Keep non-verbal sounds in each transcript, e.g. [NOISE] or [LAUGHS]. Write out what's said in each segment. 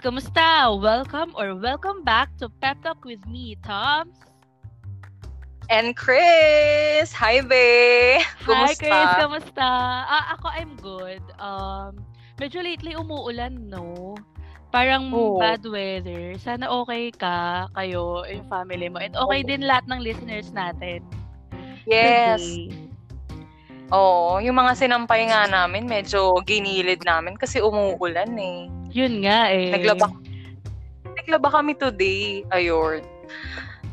Kumusta? Welcome or welcome back to Pep Talk with me, Toms. And Chris! Hi, be! Hi, Chris! Kamusta? Ah, ako, I'm good. Um, medyo lately umuulan, no? Parang oh. bad weather. Sana okay ka, kayo, yung family mo. And okay oh. din lahat ng listeners natin. Yes. Today. Oo, yung mga sinampay nga namin, medyo ginilid namin kasi umuulan eh. Yun nga eh. Naglaba, naglaba kami today. Ayun.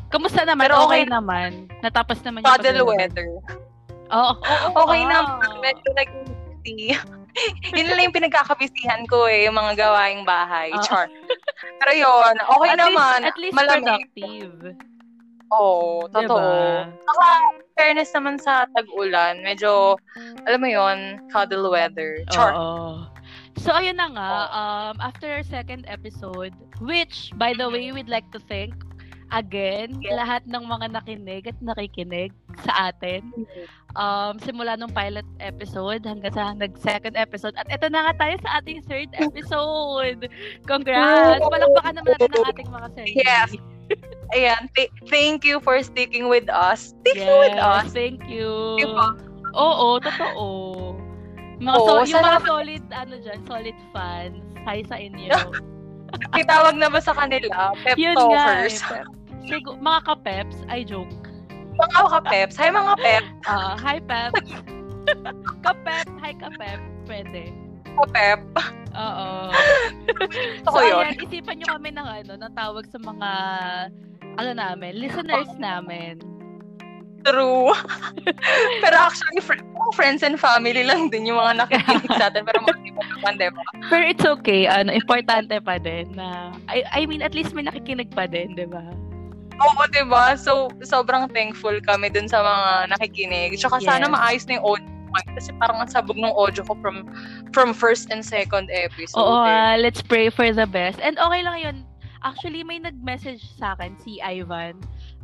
Kamusta naman? Pero okay, okay naman. Natapos naman yung Paddle weather. Oo. Oh, oh, okay oh. naman. Medyo nag [LAUGHS] yun lang yung pinagkakabisihan ko eh, yung mga gawaing bahay. Uh, Char. Pero yun, okay at naman. Least, at least malamig. productive. Oo, oh, totoo. Diba? Saka, fairness naman sa tag-ulan, medyo, alam mo yon cuddle weather. Char. Oo. So, ayun na nga, um, after our second episode, which, by the way, we'd like to thank again, lahat ng mga nakinig at nakikinig sa atin. Um, simula nung pilot episode hanggang sa nag-second episode. At ito na nga tayo sa ating third [LAUGHS] episode. Congrats! Palakpakan naman natin ang ating mga sarili. Yes. Ayan, th- thank you for sticking with us. Sticking yes, with us. Thank you. Diba? Oo, totoo. Mga Oo, so, yung mga solid, ano dyan, solid fans. Hi sa inyo. [LAUGHS] Kitawag na ba sa kanila? Pep Yun talkers. Nga, eh, pep. Sigur, mga ka-peps, I joke. Mga ka-peps. Hi mga pep. Uh, [LAUGHS] hi pep. [LAUGHS] ka-pep, hi ka-pep. Pwede. Ka-pep. Oo. so, yun. ayan, isipan nyo kami ng ano, ng tawag sa mga, ano namin, listeners namin. True. [LAUGHS] pero actually, fr- friends and family lang din yung mga nakikinig sa atin. Pero mga iba naman, diba? Pero it's okay. Ano, importante pa din na, I, I mean, at least may nakikinig pa din, di ba? Oo, diba? So, sobrang thankful kami dun sa mga nakikinig. Tsaka yes. sana maayos na yung audio kasi parang ang sabog ng audio ko from from first and second episode. Oo, uh, let's pray for the best. And okay lang yun. Actually, may nag-message sa akin, si Ivan.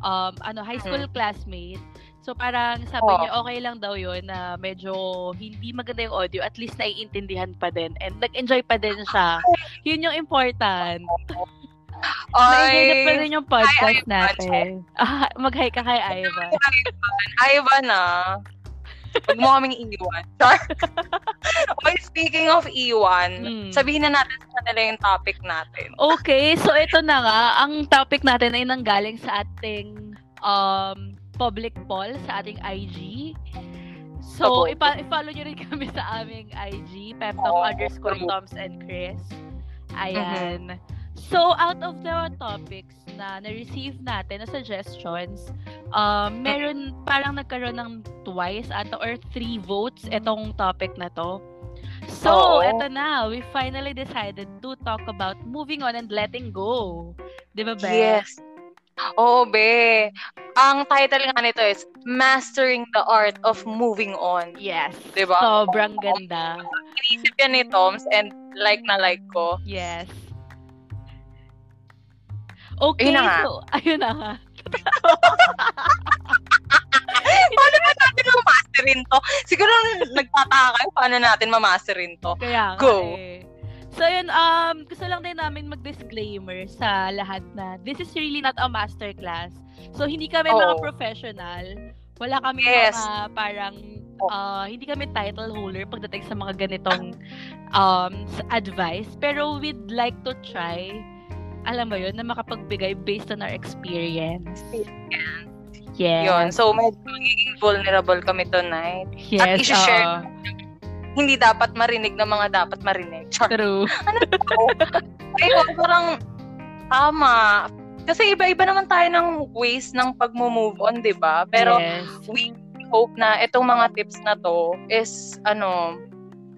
Um, ano, high school hmm. classmate. So parang sabi oh. niya okay lang daw yun na medyo hindi maganda yung audio, at least naiintindihan pa din and nag-enjoy pa din siya. [LAUGHS] Yun yung important. [LAUGHS] Ay, pa rin yung podcast hi, natin. Ah, [LAUGHS] mag-hi ka kay Ivan. Ivan. Ivan ah. Huwag mo kaming iwan. [LAUGHS] okay, speaking of iwan, hmm. sabihin na natin sa kanila yung topic natin. Okay, so ito na nga. Ang topic natin ay nanggaling sa ating um, public poll sa ating IG. So, ipa- i-follow nyo rin [LAUGHS] kami sa aming IG, peptalk oh, underscore Toms and Chris. Ayan. Mm-hmm. So, out of the topics na na-receive natin na suggestions, um, meron parang nagkaroon ng twice ato or three votes itong topic na to. So, Oo. eto na. We finally decided to talk about moving on and letting go. Di ba, Be? Yes. Oo, Be. Ang title nga nito is Mastering the Art of Moving On. Yes. Di ba? Sobrang ganda. Inisip yan ni Toms and like na like ko. Yes. Okay, ayun na nga. so, ayun na nga. [LAUGHS] paano ba natin mamasterin to? Siguro nagtataka kayo paano natin mamasterin to. Kaya Go. Eh. So yun, um, gusto lang din namin mag-disclaimer sa lahat na this is really not a masterclass. So hindi kami oh. mga professional. Wala kami yes. mga parang uh, hindi kami title holder pagdating sa mga ganitong um, advice. Pero we'd like to try alam mo yun, na makapagbigay based on our experience. Yeah. Yes. Yun. So, medyo magiging vulnerable kami tonight. Yes. At isi-share uh, hindi dapat marinig ng mga dapat marinig. Char. True. [LAUGHS] ano to? Ayun, parang tama. Kasi iba-iba naman tayo ng ways ng pag-move on, di ba? Pero yes. we hope na itong mga tips na to is, ano,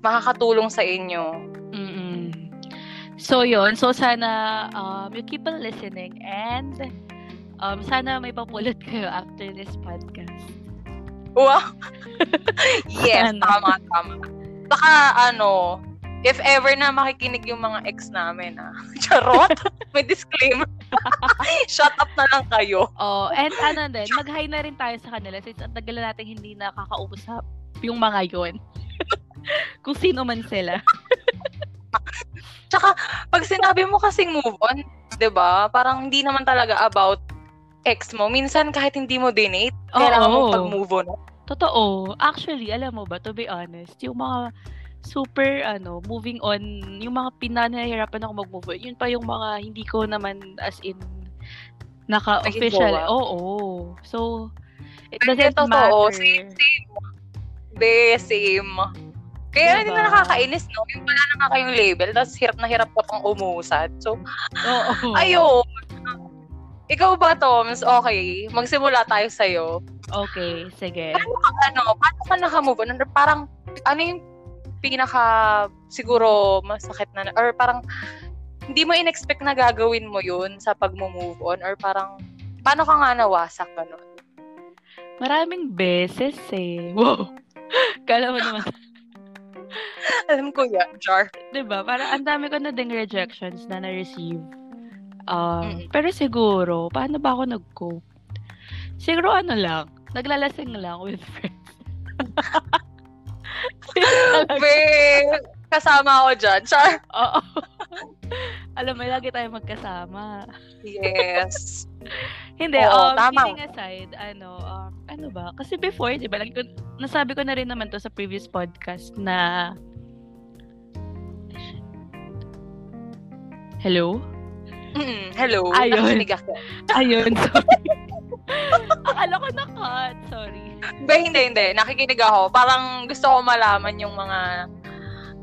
makakatulong sa inyo. So, yon So, sana um, you keep on listening and um, sana may papulot kayo after this podcast. Wow! [LAUGHS] yes, sana. tama, tama. Baka, ano, if ever na makikinig yung mga ex namin, ah. [LAUGHS] Charot! [LAUGHS] may disclaimer. Shut up na lang kayo. Oh, and ano din, mag-hi na rin tayo sa kanila since ang tagal natin hindi nakakausap yung mga yon. Kung sino man sila. [LAUGHS] Tsaka, pag sinabi mo kasing move on, ba? Parang hindi naman talaga about ex mo. Minsan kahit hindi mo dinate, Oo. kailangan mo pag-move on. Totoo. Actually, alam mo ba, to be honest, yung mga super, ano, moving on, yung mga pinanahirapan ako mag-move on, yun pa yung mga hindi ko naman as in naka-official. Naging jowa. Oo. So, it doesn't totoo. matter. Same, same. Be, same. Kaya hindi Diba? na nakakainis, no? Yung wala na nga kayong label, tapos hirap na hirap ka pang umusad. So, Oo. [LAUGHS] ayun. Ikaw ba, Toms? Okay, magsimula tayo sa'yo. Okay, sige. Ano, paano ka nakamove on? Ano, Parang, ano yung pinaka, siguro, masakit na, or parang, hindi mo in-expect na gagawin mo yun sa pag-move on? Or parang, paano ka nga nawasak, gano'n? Maraming beses eh. Wow. [LAUGHS] Kala mo naman, [LAUGHS] Alam ko yan, Jar. 'di ba? Parang ang dami ko na ding rejections na na-receive. Um, Mm. pero siguro, paano ba ako nag-cope? Siguro ano lang, naglalasing lang with friends. [LAUGHS] Be, kasama ako dyan. Char. [LAUGHS] Oo. Alam mo, lagi tayo magkasama. Yes. [LAUGHS] Hindi, Oo, um, tama. kidding aside, ano, um, ano ba? Kasi before, di ba, lagi ko, nasabi ko na rin naman to sa previous podcast na Hello? Mm, hello. Ayun. Ako. Ayun, [LAUGHS] sorry. Akala ko na-cut. Sorry. Be, hindi, hindi. Nakikinig ako. Parang gusto ko malaman yung mga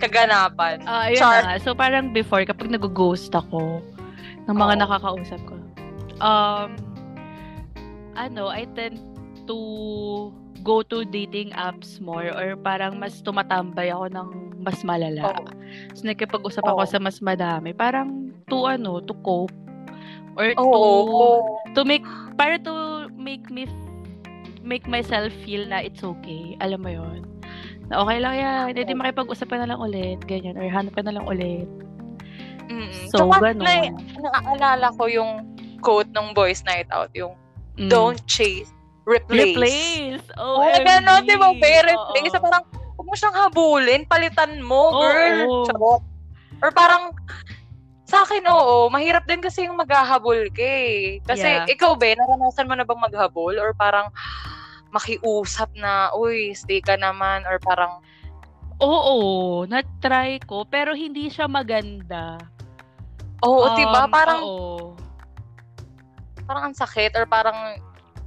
kaganapan. Ah, ayun Char. na. So, parang before, kapag nag-ghost ako ng mga Oo. nakakausap ko, um, ano, I tend to go to dating apps more or parang mas tumatambay ako ng mas malala. Oo. So, nakipag-usap ako Oo. sa mas madami. Parang to, ano, to cope or to, Oo. to make, para to make me make myself feel na it's okay. Alam mo yon Na okay lang yan. Hindi makipag-usap ka na lang ulit. Ganyan. Or hanap ka na lang ulit. Mm-mm. So, Tsaka, ganun. na, naaalala ko yung quote ng Boys Night Out, yung Mm. don't chase, replace. Replace. Oh, Oh, gano'n, di ba? Be, Oo. replace. So, parang, huwag mo siyang habulin, palitan mo, girl. Charot. Or parang, sa akin, oo, mahirap din kasi yung maghahabol ka eh. Kasi, Yeah. ikaw, be, naranasan mo na bang maghabol? Or parang, makiusap na, uy, stay ka naman. Or parang, Oo, na-try ko. Pero hindi siya maganda. oo, Um, diba? Parang, Oo. parang ang sakit. Or parang,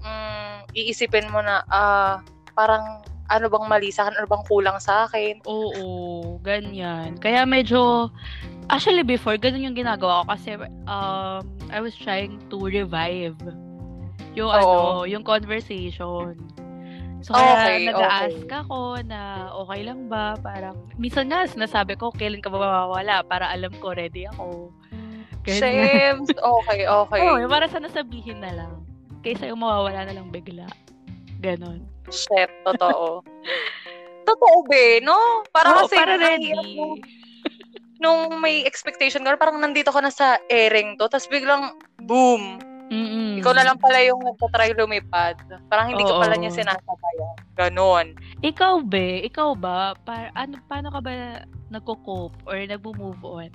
mm, iisipin mo na, ah, parang, ano bang mali sa akin? Ano bang kulang sa akin? Oo, ganyan. Kaya medyo, actually before, ganun yung ginagawa ko kasi um, I was trying to revive yung Oo. ano, yung conversation. So, kaya Okay, nag-a-ask ako na okay lang ba? Parang, minsan nga, sinasabi ko, kailan ka ba mawawala? Para alam ko, ready ako. Ganyan. Shames. Okay, okay. Oo, yung para sana sabihin na lang. Kaysa yung mawawala na lang bigla. Ganon. Shit, totoo. [LAUGHS] totoo, be, no? Para Oo, kasi, para ready. hirap Nung, may expectation ka, parang nandito ka na sa airing to, tapos biglang, boom, Mm-mm. ikaw na lang pala yung nagtatry lumipad. Parang hindi ka Oo. pala niya sinasabayan. Ganon. Ikaw be, ikaw ba, pa, ano, paano ka ba nagko-cope or nagmo-move on?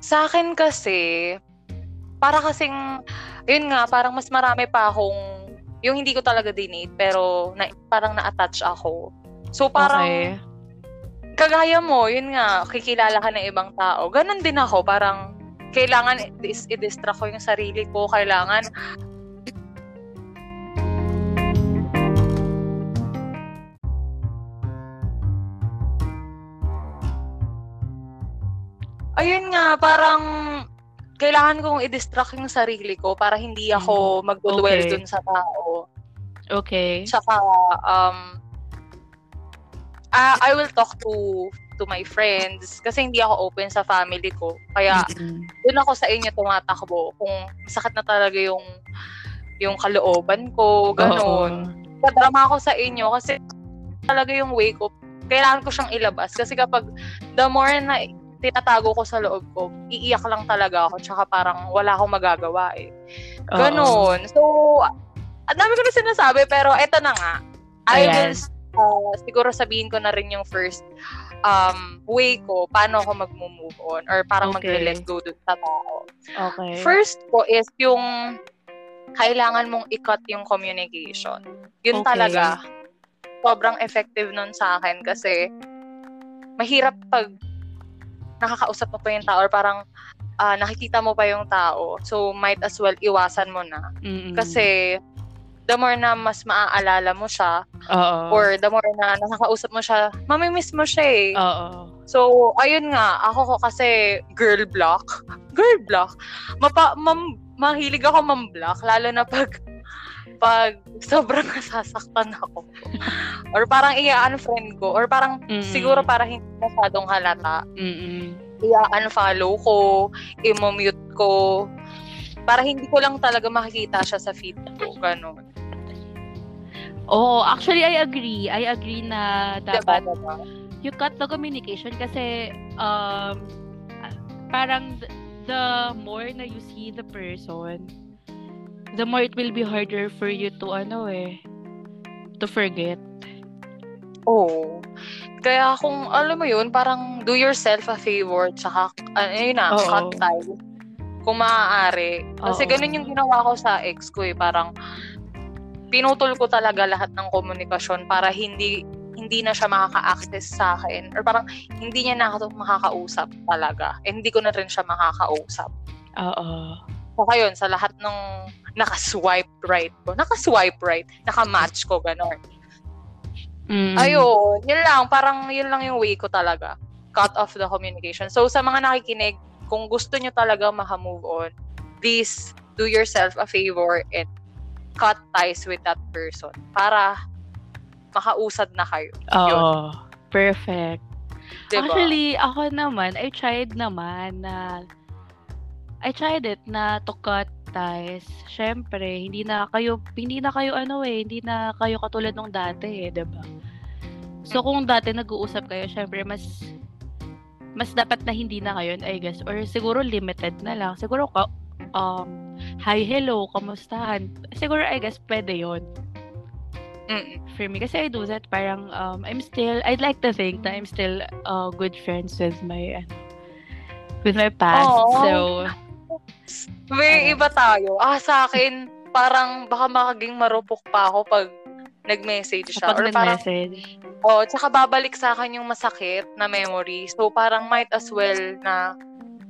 Sa akin kasi, para kasing, yun nga, parang mas marami pa akong, yung hindi ko talaga dinate, pero na, parang na-attach ako. So, parang, okay. kagaya mo, yun nga, kikilala ka ng ibang tao. Ganon din ako, parang kailangan i-distract ko yung sarili ko, kailangan Ayun nga, parang kailangan kong i-distract yung sarili ko para hindi ako magdudwell Okay. dun sa tao. Okay. Tsaka, um, ah, I will talk to to my friends kasi hindi ako open sa family ko. Kaya, doon ako sa inyo tumatakbo kung masakit na talaga yung yung kalooban ko, ganun. Padrama ako sa inyo kasi talaga yung way ko, kailangan ko siyang ilabas. Kasi kapag the more na tinatago ko sa loob ko, iiyak lang talaga ako. Tsaka parang wala akong magagawa eh. Oo. Ganon. So, ang dami ko na sinasabi, pero eto na nga. I Ayan. will, uh, siguro sabihin ko na rin yung first um, way ko, paano ako mag-move on or parang okay. mag-let go dun sa tao. Okay. First ko is yung kailangan mong i-cut yung communication. Yun okay. talaga. Sobrang effective nun sa akin kasi mahirap pag nakakausap mo pa yung tao or parang uh, nakikita mo pa yung tao. So, might as well iwasan mo na. Mm-mm. Kasi the more na mas maaalala mo siya, Oo. or the more na nakakausap mo siya, mamimiss mo siya eh. Oo. So, ayun nga, ako ko kasi girl block. [LAUGHS] Girl block. Mapa, mam, mahilig ako mam-block, lalo na pag pag sobrang [LAUGHS] nasasaktan ako. or parang i-unfriend ko. Or parang Mm-mm. siguro para hindi masyadong halata. Mm-mm. I-unfollow ko, i-mute ko. Para hindi ko lang talaga makikita siya sa feed ko. Ganun. Oo, actually I agree. I agree na dapat diba, diba? you cut the communication kasi um parang the more na you see the person, the more it will be harder for you to ano eh to forget. Oo. Kaya kung alam mo yun, parang do yourself a favor tsaka uh, yun na, Oo. cut ties. Kung maaari. Kasi Oo. ganun yung ginawa ko sa ex ko eh. Parang pinutol ko talaga lahat ng komunikasyon para hindi hindi na siya makaka-access sa akin or parang hindi niya na ako makakausap talaga. Eh, hindi ko na rin siya makakausap. Oo. So, yun, sa lahat ng naka-swipe right ko, naka-swipe right, naka-match ko, gano'n. Mm. Ayun, yun lang, parang yun lang yung way ko talaga. Cut off the communication. So, sa mga nakikinig, kung gusto nyo talaga maka-move on, please do yourself a favor and cut ties with that person para makausad na kayo. Oo. Perfect. Diba? Actually, ako naman, I tried naman na I tried it na to cut ties. Syempre, hindi na kayo hindi na kayo ano eh, hindi na kayo katulad nung dati eh, 'di ba? So kung dati nag-uusap kayo, syempre mas mas dapat na hindi na ngayon, I guess. Or siguro limited na lang. Siguro ka, um, hi, hello, kamustahan? Siguro, I guess, pwede yon Mm. For me, kasi I do that, parang, um, I'm still, I'd like to think that I'm still uh, good friends with my, ano, with my past. Aww. So, may uh, iba tayo. Ah, sa akin, parang baka makaging marupok pa ako pag nag-message siya. Kapag or nag-message. oh, tsaka babalik sa akin yung masakit na memory. So, parang might as well na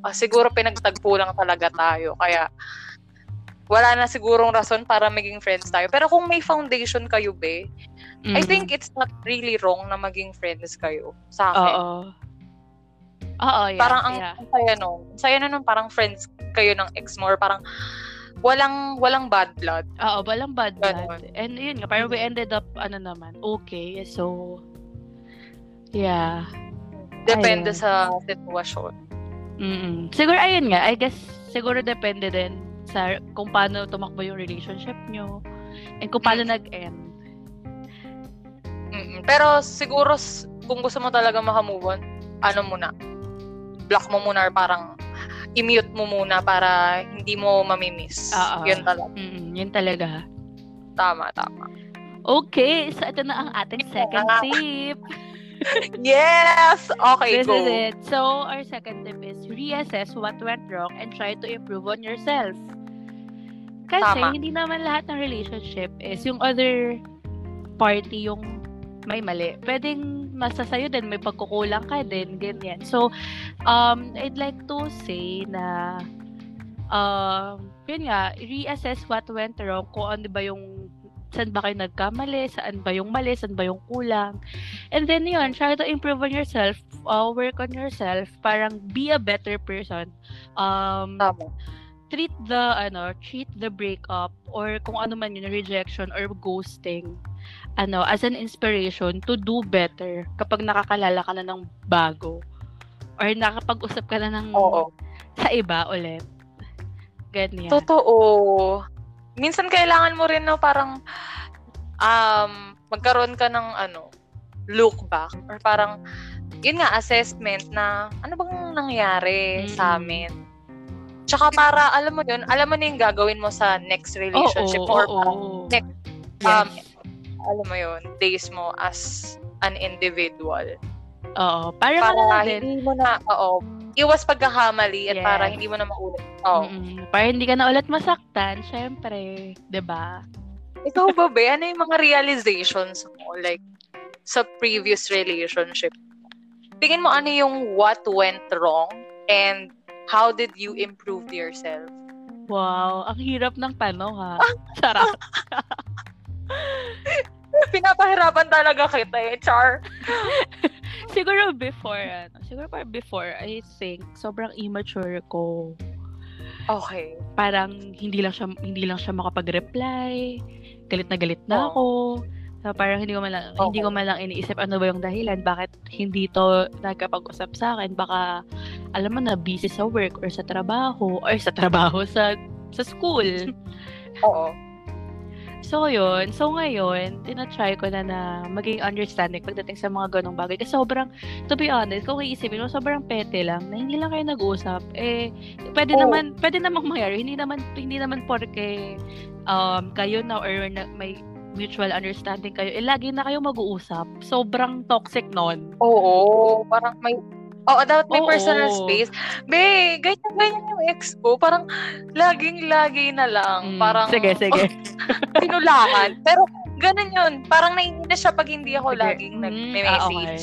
uh, siguro pinagtagpo lang talaga tayo. Kaya, wala na sigurong rason para maging friends tayo. Pero kung may foundation kayo, be, mm-hmm. I think it's not really wrong na maging friends kayo sa akin. Oo. Oo, yeah. Parang ang, yeah. ang saya no. Saya na nung parang friends kayo ng ex mo or parang walang walang bad blood. Oo, walang bad blood. Ganun. And yun nga, parang we ended up, ano naman, okay. So, yeah. Depende ayun. sa sitwasyon. Mm. Siguro ayun nga, I guess siguro depende din sa kung paano tumakbo yung relationship nyo and kung paano mm. nag-end. Mm-mm. Pero siguro kung gusto mo talaga makamove on, ano muna, block mo muna or parang i-mute mo muna para hindi mo mamimiss. Uh-oh. Yun talaga. Mm-mm, yun talaga. Tama, tama. Okay, so ito na ang ating second [LAUGHS] tip. yes! Okay, this go. is it. So, our second tip is reassess what went wrong and try to improve on yourself. Kasi Tama. hindi naman lahat ng relationship is yung other party yung may mali. Pwedeng masasayo din, may pagkukulang ka din, ganyan. So, um, I'd like to say na um, yun nga, reassess what went wrong, kung ano ba yung saan ba kayo nagkamali, saan ba yung mali, saan ba yung kulang. And then yun, try to improve on yourself, uh, work on yourself, parang be a better person. Um, Tama. Treat the, ano, treat the breakup or kung ano man yun, rejection or ghosting, ano, as an inspiration to do better kapag nakakalala ka na ng bago or nakapag-usap ka na ng Oo. sa iba ulit. Ganyan. Totoo minsan kailangan mo rin no parang um magkaroon ka ng ano look back or parang yun nga assessment na ano bang nangyari mm-hmm. sa amin. Tsaka para alam mo yun, alam mo na yung gagawin mo sa next relationship oh, oh, or oh, next um yes. alam mo yun, days mo as an individual. Oo. Para din. hindi mo na, oo, iwas pagkakamali at para hindi mo na maulit. Oo. Mm-mm. Para hindi ka na ulit masaktan, syempre. 'di ba? Ikaw ba, be? Ano yung mga realizations mo? Like, sa previous relationship? Tingin mo ano yung what went wrong and how did you improve yourself? Wow, ang hirap ng tanong ha. [LAUGHS] Sarap. [LAUGHS] Pinapahirapan talaga kita eh, Char. [LAUGHS] siguro before, ano, siguro parang before, I think, sobrang immature ko. Okay. Parang hindi lang siya hindi lang siya makapag-reply. Galit na galit na Oh. ako. So, parang hindi ko man lang, hindi ko man lang iniisip ano ba yung dahilan bakit hindi to nagkapag-usap sa akin. Baka alam mo na busy sa work or sa trabaho or sa trabaho sa sa school. [LAUGHS] Oo. So, yun. So, ngayon, tinatry ko na na maging understanding pagdating sa mga ganong bagay. Kasi sobrang, to be honest, kung iisipin mo, sobrang pete lang na hindi lang kayo nag-uusap. Eh, pwede Oo. naman, pwede namang mangyari. Hindi naman, hindi naman porke um, kayo na or na, may mutual understanding kayo, eh, lagi na kayo mag-uusap. Sobrang toxic nun. Oo. Parang may Oo, dapat may Oo. personal space. Be, ganyan-ganyan yung ex ko. Parang laging-lagi na lang. Mm, Parang sige, [LAUGHS] sige. pinulaan. Pero ganun yun. Parang naiinis siya pag hindi ako Sige. laging Mm, nag-message. ah, okay.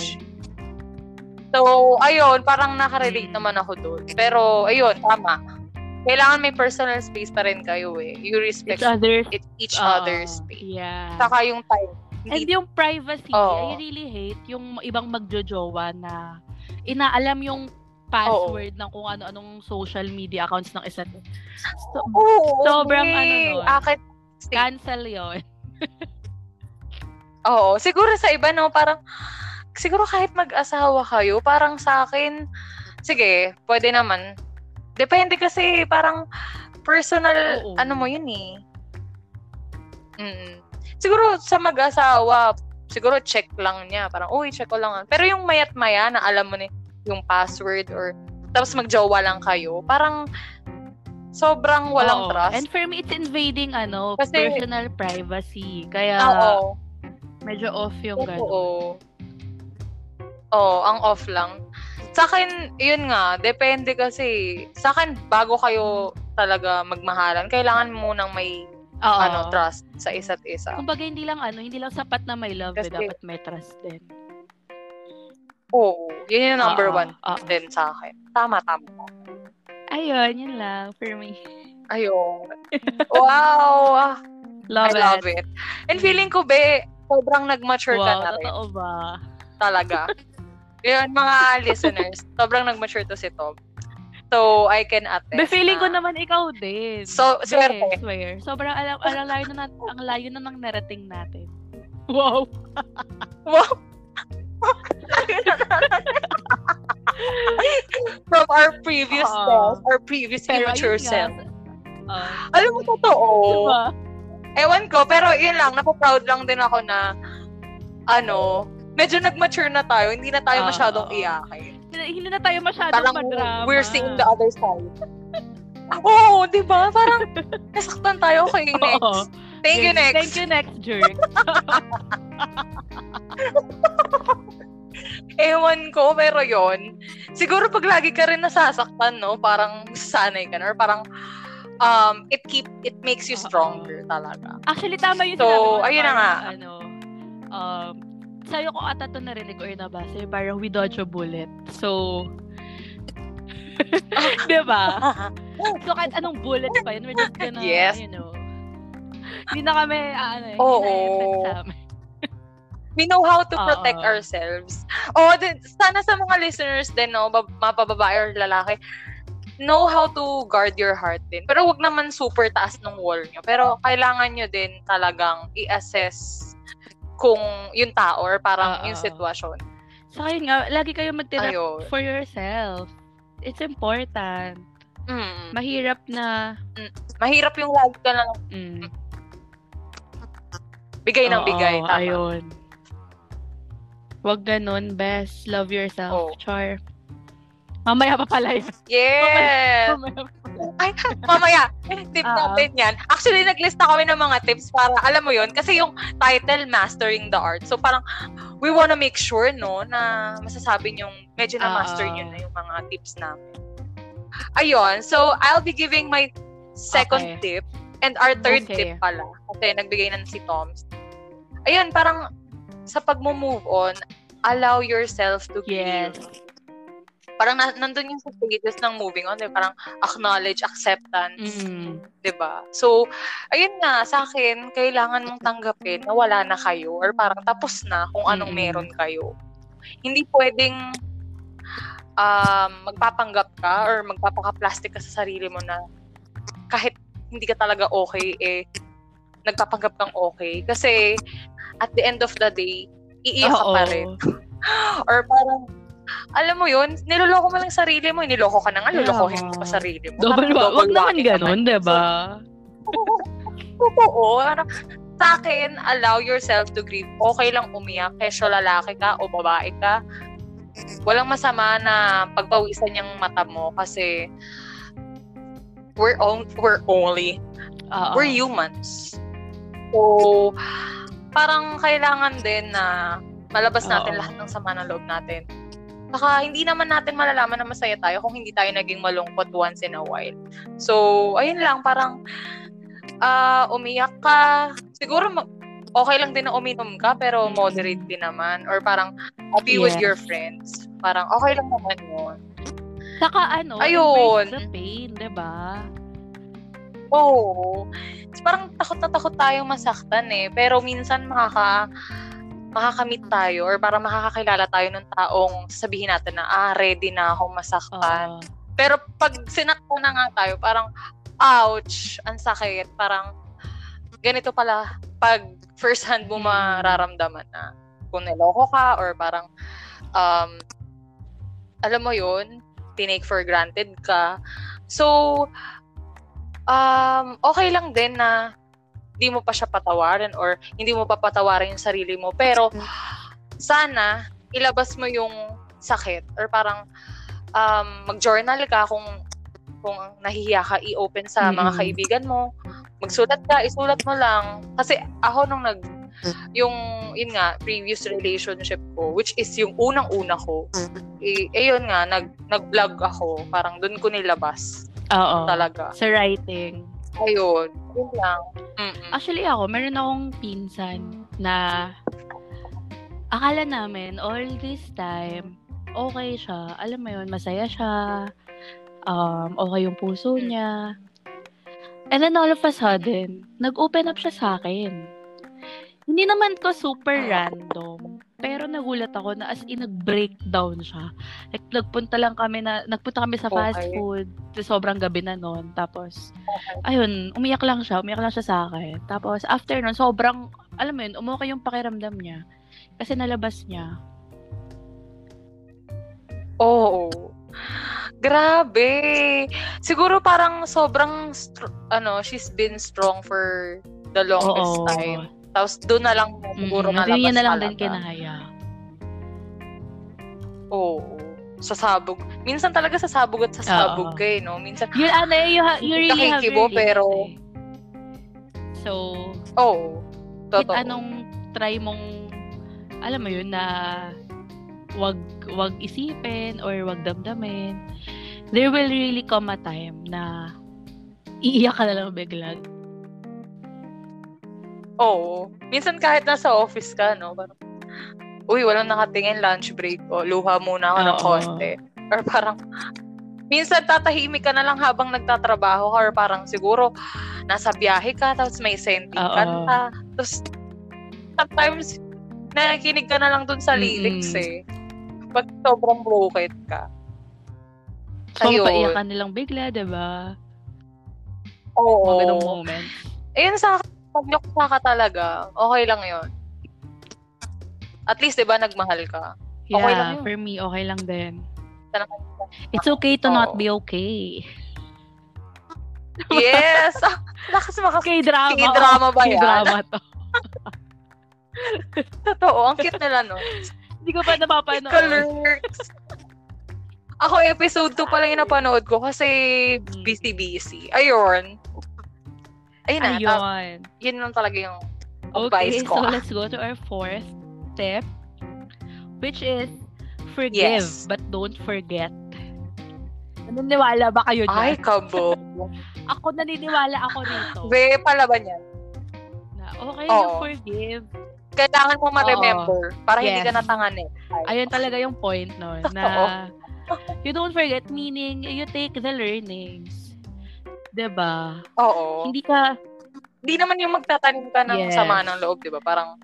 So, ayun, parang nakarelate Mm. naman ako doon. Pero, ayun, tama. Kailangan may personal space pa rin kayo eh. You respect Each other's, it, each oo, other's space. Yeah. Saka yung time. And yung privacy, Oo. I really hate yung ibang magjojowa na inaalam yung password ng kung ano-anong social media accounts ng isa't so, Oo, sobrang eh. ano nun. Akit, cancel yon [LAUGHS] oo. Siguro sa iba, no, parang, siguro kahit mag-asawa kayo, parang sa akin, sige, pwede naman. Depende kasi, parang, personal, Oo. ano mo yun eh. Mm. Siguro sa mag-asawa, siguro check lang niya. Parang, uy, check ko lang. Pero yung mayat maya na alam mo na yung password or tapos magjowa lang kayo, parang sobrang walang Oo. trust. And for me, it's invading ano, Kasi- personal privacy. Kaya, Oo. medyo off yung gano'n. Oo. Oo, ang off lang. Sa akin, yun nga, depende kasi, sa akin, bago kayo talaga magmahalan, kailangan munang may Oo. ano trust sa isa't isa. Kumbaga, hindi lang ano, hindi lang sapat na may love, eh, Kasi- dapat may trust din. Oo, yun yung number Oo, one oo. din sa akin. Tama, tama. Ayun, yun lang for me. Ayun. [LAUGHS] Wow! Ah, Love I love it. And feeling ko, be, sobrang nag-mature ka Wow, na rin. totoo ba? Talaga. [LAUGHS] Yun, mga listeners, [LAUGHS] sobrang nag-mature to si Tom. So, I can attest Be, feeling ko na- naman ikaw din. So, Be, swerte. swear. Sobrang alam, alam layo na, nat- ang layo na ng narating natin. Wow. Wow! [LAUGHS] From our previous Oo. self, our previous Pero nga, self. ah, Alam mo, totoo. diba? Ewan ko, pero yun lang, napaproud lang din ako na, ano, medyo nag-mature na tayo, hindi na tayo Oo. masyadong iyakin. Hindi, na tayo masyadong Parang madrama. we're seeing the other side. Oo, oh, di ba? Parang [LAUGHS] nasaktan tayo. Okay, next. Oo. Thank you, next. Thank you, next, jerk. [LAUGHS] Ewan ko, pero yon Siguro pag lagi ka rin nasasaktan, no? Parang sanay ka na. Or parang, um, it keep, it makes you stronger talaga. Actually, tama yung So, sinabi mo. ayun na nga. Ano, um, sa'yo ko ata ito narinig or nabasa, yung parang we dodge a bullet. So, [LAUGHS] di ba? [LAUGHS] So, kahit anong bullet pa yun, we're just gonna, Yes. you know, hindi na kami, ah, ano, hindi Oo. na effect sa amin. [LAUGHS] We know how to protect Oo. ourselves. Oh, din, sana sa mga listeners din, no, bab- mapababae or lalaki, know how to guard your heart din. Pero wag naman super taas ng wall nyo. Pero kailangan nyo din talagang i-assess kung yung tao or parang Oo. yung sitwasyon. So, ayun nga, lagi kayo magtira Ayun. for yourself. It's important. Mm. Mahirap na, Mahirap yung lagi ka lang mm, bigay ng oo, bigay. Tama. Ayun. Wag ganun, best. Love yourself, Oo. Char. Mamaya pa pala yun. Yes! Mamaya pa pala. Ay, mamaya, tip Ah. natin yan. Actually, naglista kami ng mga tips para, alam mo yun, kasi yung title, Mastering the Art. So, parang, we wanna make sure, no, na masasabi niyong medyo na-master niyo na yung mga tips namin. Ayun, so I'll be giving my second okay. tip and our third okay. tip pala. Kasi nagbigay na si Toms. Ayun, parang sa pag-move on, allow yourself to yes. Parang na, nandun yung sa stages ng moving on, diba? parang acknowledge, acceptance, mm. ba? So, ayun nga sa akin, kailangan mong tanggapin na wala na kayo or parang tapos na kung anong mm. meron kayo. Hindi pwedeng um, magpapanggap ka or magpapaka-plastic ka sa sarili mo na kahit hindi ka talaga okay, eh, nagpapanggap kang okay. Kasi, at the end of the day, iiyak ka pa rin. [LAUGHS] or parang, alam mo yun, niloloko mo lang sarili mo, niloloko ka na nga, lolokohin mo pa sarili mo. Double, wa- wag naman ganun, di ba? [LAUGHS] Oo, ano, sa akin, allow yourself to grieve. Okay lang umiyak, kesyo lalaki ka o babae ka. Walang masama na pagpawisan yung mata mo kasi we're, on, we're only, Uh-oh. we're humans. So, parang kailangan din na malabas natin Uh-oh. lahat ng sama ng loob natin Saka hindi naman natin malalaman na masaya tayo kung hindi tayo naging malungkot once in a while. So, ayun lang, parang uh, umiyak ka. Siguro okay lang din na uminom ka, pero moderate din naman. Or parang be yes. with your friends. Parang okay lang naman yun. Saka ano, ayun. the pain, di ba? Oo. Oh, parang takot na takot tayong masaktan eh. Pero minsan makaka makakamit tayo or para makakakilala tayo ng taong sabihin natin na, ah, ready na akong masaktan. Uh, Pero pag sinaktan na nga tayo, parang, ouch, ang sakit. Parang, ganito pala, pag first hand mo mm. mararamdaman na kung niloko ka or parang, um, alam mo yun, tinake for granted ka. So, um, okay lang din na hindi mo pa siya patawarin or hindi mo pa patawarin yung sarili mo. Pero sana ilabas mo yung sakit or parang um, mag-journal ka kung kung nahihiya ka, i-open sa mm-hmm. mga kaibigan mo. Magsulat ka, isulat mo lang. Kasi ako nung nag yung yun nga previous relationship ko which is yung unang-una ko eh, ayun nga nag nag-vlog ako parang doon ko nilabas Oo. talaga sa writing Ayun. Yun lang. Mm-mm. Actually ako, meron akong pinsan na akala namin all this time, okay siya. Alam mo yun, masaya siya. Um, okay yung puso niya. And then all of a sudden, nag-open up siya sa akin. Hindi naman to super random. Pero nagulat ako na as in nag-breakdown siya. Like, nagpunta lang kami na, nagpunta kami sa fast okay. food. Sobrang gabi na noon. Tapos, okay. ayun, umiyak lang siya. Umiyak lang siya sa akin. Tapos, after noon, sobrang, alam mo yun, umukay yung pakiramdam niya. Kasi nalabas niya. Oo. Oh, grabe. Siguro parang sobrang, str- ano, she's been strong for the longest Oo. time tapos doon na lang siguro mm, nalabas niya na lang din kinahaya. Oo. Sa sabog. Minsan talaga sa sabog at sa sabog kay, no? Minsan, you, ano, you, ha, you really have your pero... Eh. So, oh, totoo. anong try mong, alam mo yun, na wag wag isipin or wag damdamin, there will really come a time na iiyak ka na lang bigla. Oo. Minsan kahit nasa office ka, no? Parang, uy, walang nakatingin lunch break. O, luha muna ako ng konti. Or parang, minsan tatahimik ka na lang habang nagtatrabaho ka. Or parang siguro, nasa biyahe ka, tapos may sending kanta. Tapos, sometimes, nakikinig ka na lang dun sa lyrics mm-hmm. eh. Pag sobrang broken ka. So, Ayun. ka nilang bigla, diba? Oo. Mga ganong moments. Ayun sa pag nuksa ka talaga, okay lang yon At least, di ba, nagmahal ka. Okay yeah, lang yun. for me, okay lang din. It's okay to oh. not be okay. Yes! [LAUGHS] Lakas maka... K-drama. K-drama ba yan? K-drama to. [LAUGHS] Totoo, ang cute nila, no? Hindi ko pa napapanood. Colors. Ako, episode 2 pa lang yung napanood ko kasi busy-busy. Ayun. Ayun na. Ayun. yun lang talaga yung advice okay, ko. Okay, so let's go to our fourth tip. which is forgive yes. but don't forget. Naniniwala ba kayo dyan? Ay, kabo. [LAUGHS] ako naniniwala ako rito. Be, palaban yan. Na, okay, Oo. you forgive. Kailangan mo ma-remember Oo. para yes. hindi ka natanganin. Ay. Ayun talaga yung point no, na you don't forget meaning you take the learnings. 'Di ba? Oo. Hindi ka hindi naman yung magtatanim ka ng yes. sama ng loob, 'di ba? Parang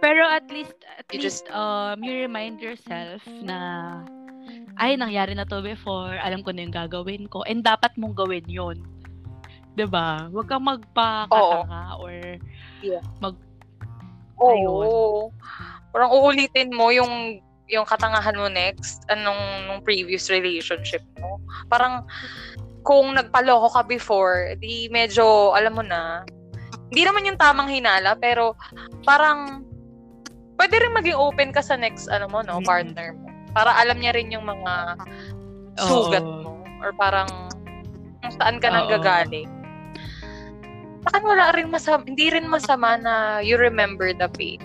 pero at least at you least just, um you remind yourself na ay nangyari na to before, alam ko na yung gagawin ko and dapat mong gawin 'yon. 'Di ba? Huwag kang magpakatanga or yeah. mag Oo. Ayun. Parang uulitin mo yung yung katangahan mo next anong nung previous relationship mo. Parang kung nagpaloko ka before, di medyo alam mo na hindi naman yung tamang hinala pero parang pwede rin maging open ka sa next ano mo no, partner mo. Para alam niya rin yung mga sugat mo or parang kung saan ka nang gagaling. Saan wala rin masama, hindi rin masama na you remember the pain.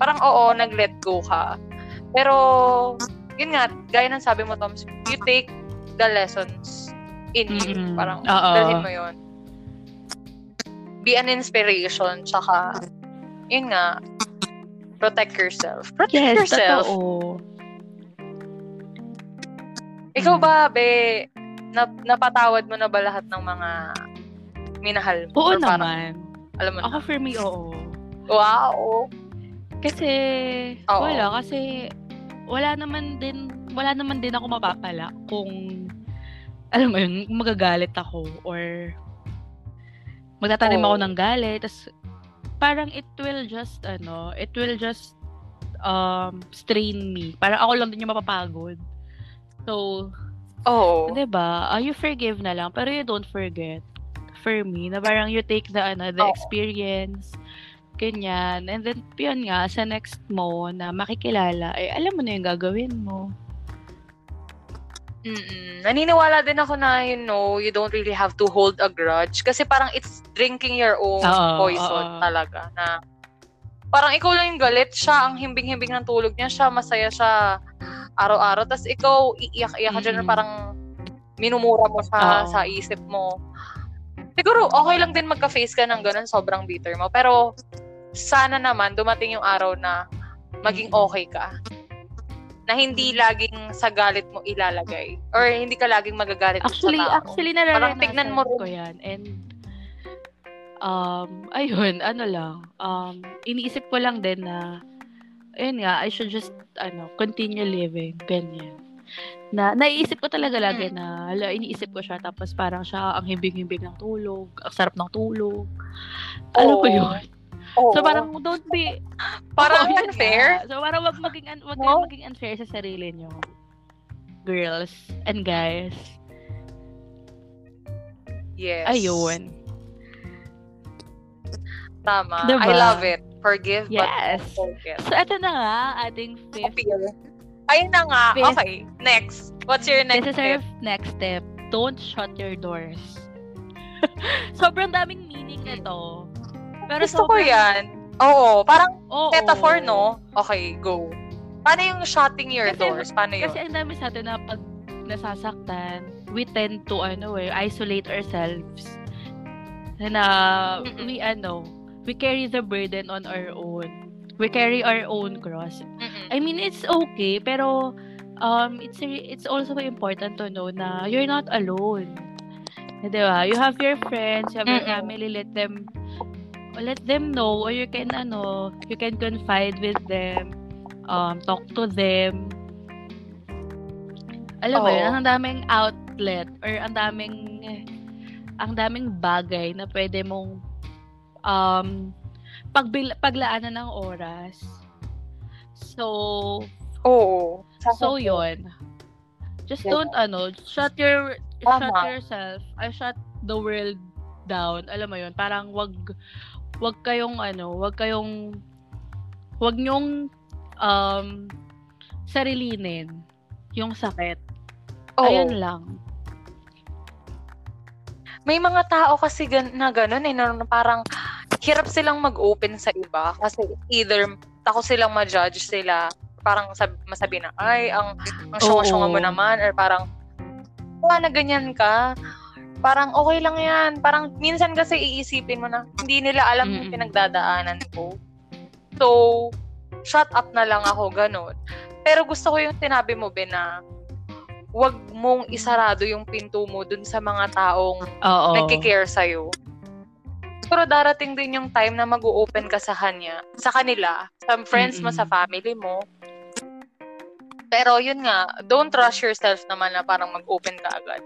Parang oo, nag-let go ka. Pero, yun nga, gaya ng sabi mo, Tom, you take the lessons in you. Mm-hmm. Parang, Uh-oh. dalhin mo yun. Be an inspiration, tsaka, yun nga, protect yourself. Protect yes, yourself. Totoo. Ikaw ba, be, na, napatawad mo na ba lahat ng mga minahal mo? Oo naman. Parang, alam mo Ako na. for me, oo. Wow. Kasi, oo. wala. Kasi, wala naman din, wala naman din ako mapapala kung, alam mo yun, magagalit ako or magtatanim oh. ako ng galit. Tapos, parang it will just, ano, it will just um, strain me. Parang ako lang din yung mapapagod. So, oh. 'di ba? Uh, you forgive na lang, pero you don't forget. For me, na parang you take the ano, the oh. experience, ganyan. And then, yun nga, sa next mo na makikilala, eh, alam mo na yung gagawin mo. Mm-mm. Naniniwala din ako na, you know, you don't really have to hold a grudge. Kasi parang it's drinking your own uh, poison uh, talaga. Na parang ikaw lang yung galit, siya ang himbing-himbing ng tulog niya, siya masaya siya araw-araw. Tapos ikaw, iiyak-iyak ka mm. dyan, parang minumura mo sa, uh, sa isip mo. Siguro, okay lang din magka-face ka ng ganun, sobrang bitter mo. Pero, sana naman, dumating yung araw na maging okay ka na hindi laging sa galit mo ilalagay or hindi ka laging magagalit actually, sa tao. Actually, nararanasan Parang tignan mo rin. ko yan. And, um, [LAUGHS] ayun, ano lang, um, iniisip ko lang din na, ayun nga, I should just, ano, continue living, ganyan. Na, naiisip ko talaga lagi hmm. na, ala, iniisip ko siya, tapos parang siya ang himbing-himbing ng tulog, ang sarap ng tulog. Alam ko yun. Oo. So parang don't be [LAUGHS] parang [LAUGHS] oh, unfair. Nga. So parang wag maging wag no? maging unfair sa sarili niyo. Girls and guys. Yes. Ayun. Tama. Diba? I love it. Forgive yes. but forget. So ito na nga ating fifth. Appeal. Ayun na nga. Fifth. Okay. Next. What's your next This is our next step. Don't shut your doors. [LAUGHS] Sobrang daming meaning nito. Pero Gusto sobrang... ko yan. Oo, parang Oo. metaphor, no? Okay, go. Paano yung shutting your kasi, doors? Paano yun? Kasi ang dami sa atin na pag nasasaktan, we tend to, ano eh, isolate ourselves. Na, Mm-mm. we, ano, we carry the burden on our own. We carry our own cross. Mm-mm. I mean, it's okay, pero um, it's it's also important to know na you're not alone. Diba? You have your friends, you have your Mm-mm. family, let them let them know or you can ano, you can confide with them, um, talk to them. Alam mo yun, ang daming outlet or ang daming ang daming bagay na pwede mong um, pagbil, paglaanan ng oras. So, Oo. So, yon Just yeah. don't, ano, shut your, Tama. shut yourself, I shut the world down. Alam mo yon parang wag, wag kayong ano, wag kayong wag nyong um sarilinin yung sakit. Oo. Ayun lang. May mga tao kasi gan- na ganun eh, na parang hirap silang mag-open sa iba kasi either takot silang ma-judge sila. Parang sab- masabi na, ay, ang, ang syunga-syunga mo naman. Or parang, wala na ganyan ka. Parang okay lang yan. Parang minsan kasi iisipin mo na hindi nila alam mm-hmm. yung pinagdadaanan ko. So, shut up na lang ako, ganun. Pero gusto ko yung tinabi mo, Ben, na wag mong isarado yung pinto mo dun sa mga taong Oo. nagkikare sa'yo. Pero darating din yung time na mag-open ka sa kanya, sa kanila, sa friends mm-hmm. mo, sa family mo. Pero yun nga, don't rush yourself naman na parang mag-open ka agad.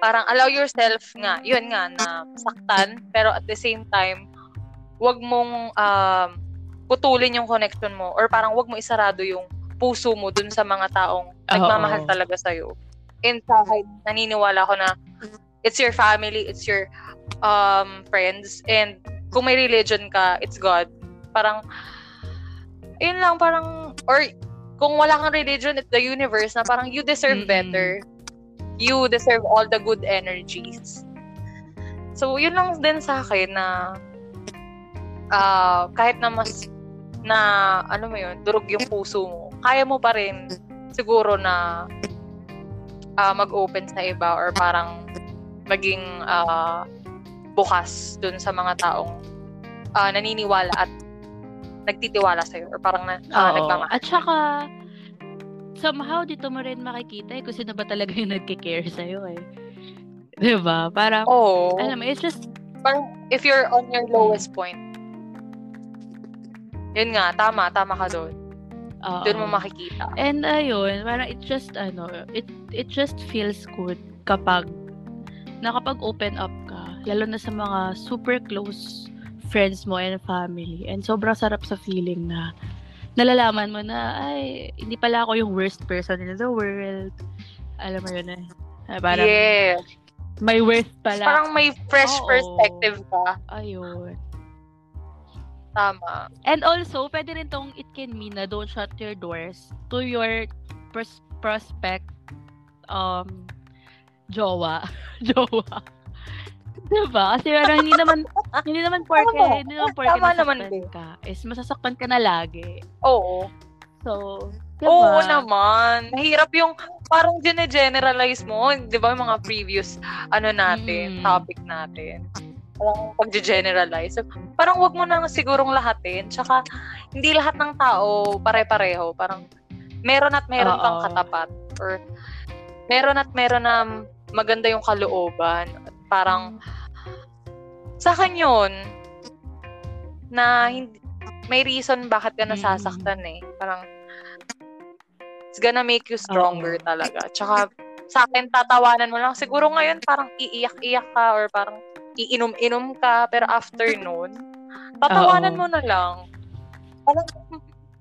Parang allow yourself nga, yun nga, na saktan, pero at the same time, wag mong um, putulin yung connection mo or parang wag mo isarado yung puso mo dun sa mga taong oh, nagmamahal talaga sa'yo. Inside, naniniwala ko na it's your family, it's your um, friends, and kung may religion ka, it's God. Parang, yun lang, parang, or kung wala kang religion, it's the universe na parang you deserve mm-hmm. better. You deserve all the good energies. So, yun lang din sa akin na uh, kahit na mas na ano mo yun, durog yung puso mo, kaya mo pa rin siguro na uh, mag-open sa iba or parang maging uh, bukas dun sa mga taong uh, naniniwala at nagtitiwala sa'yo or parang na, uh, nagmamahal. At saka, somehow dito mo rin makikita eh kung sino ba talaga yung nagkikare sa'yo eh. Diba? Parang, oh. alam mo, it's just, parang if you're on your lowest point, yun nga, tama, tama ka doon. Uh, Doon mo makikita. And ayun, parang it just ano, it it just feels good kapag nakapag-open up ka, lalo na sa mga super close friends mo and family. And sobrang sarap sa feeling na nalalaman mo na, ay, hindi pala ako yung worst person in the world. Alam mo yun eh. Parang, yes. May worth pala. Parang may fresh Oo. perspective ka. Ayun. Tama. And also, pwede rin tong it can mean na don't shut your doors to your pros- prospect um jowa. [LAUGHS] jowa. Diba? Kasi parang hindi naman [LAUGHS] hindi naman porke, hindi naman porke Tama naman ka. Is masasaktan ka na lagi. Oo. So, diba? Oo naman. Mahirap yung parang gene-generalize mo, 'di ba, yung mga previous ano natin, mm. topic natin parang pag-generalize. Parang wag mo nang sigurong lahatin. Tsaka, hindi lahat ng tao pare-pareho. Parang, meron at meron Uh-oh. kang katapat. Or, meron at meron na maganda yung kalooban. Parang, sa akin yun, na hindi, may reason bakit ka nasasaktan eh. Parang, it's gonna make you stronger Uh-oh. talaga. Tsaka, sa akin, tatawanan mo lang. Siguro ngayon, parang iiyak-iyak ka or parang iinom-inom ka, pero after noon, tatawanan Oo. mo na lang. Parang,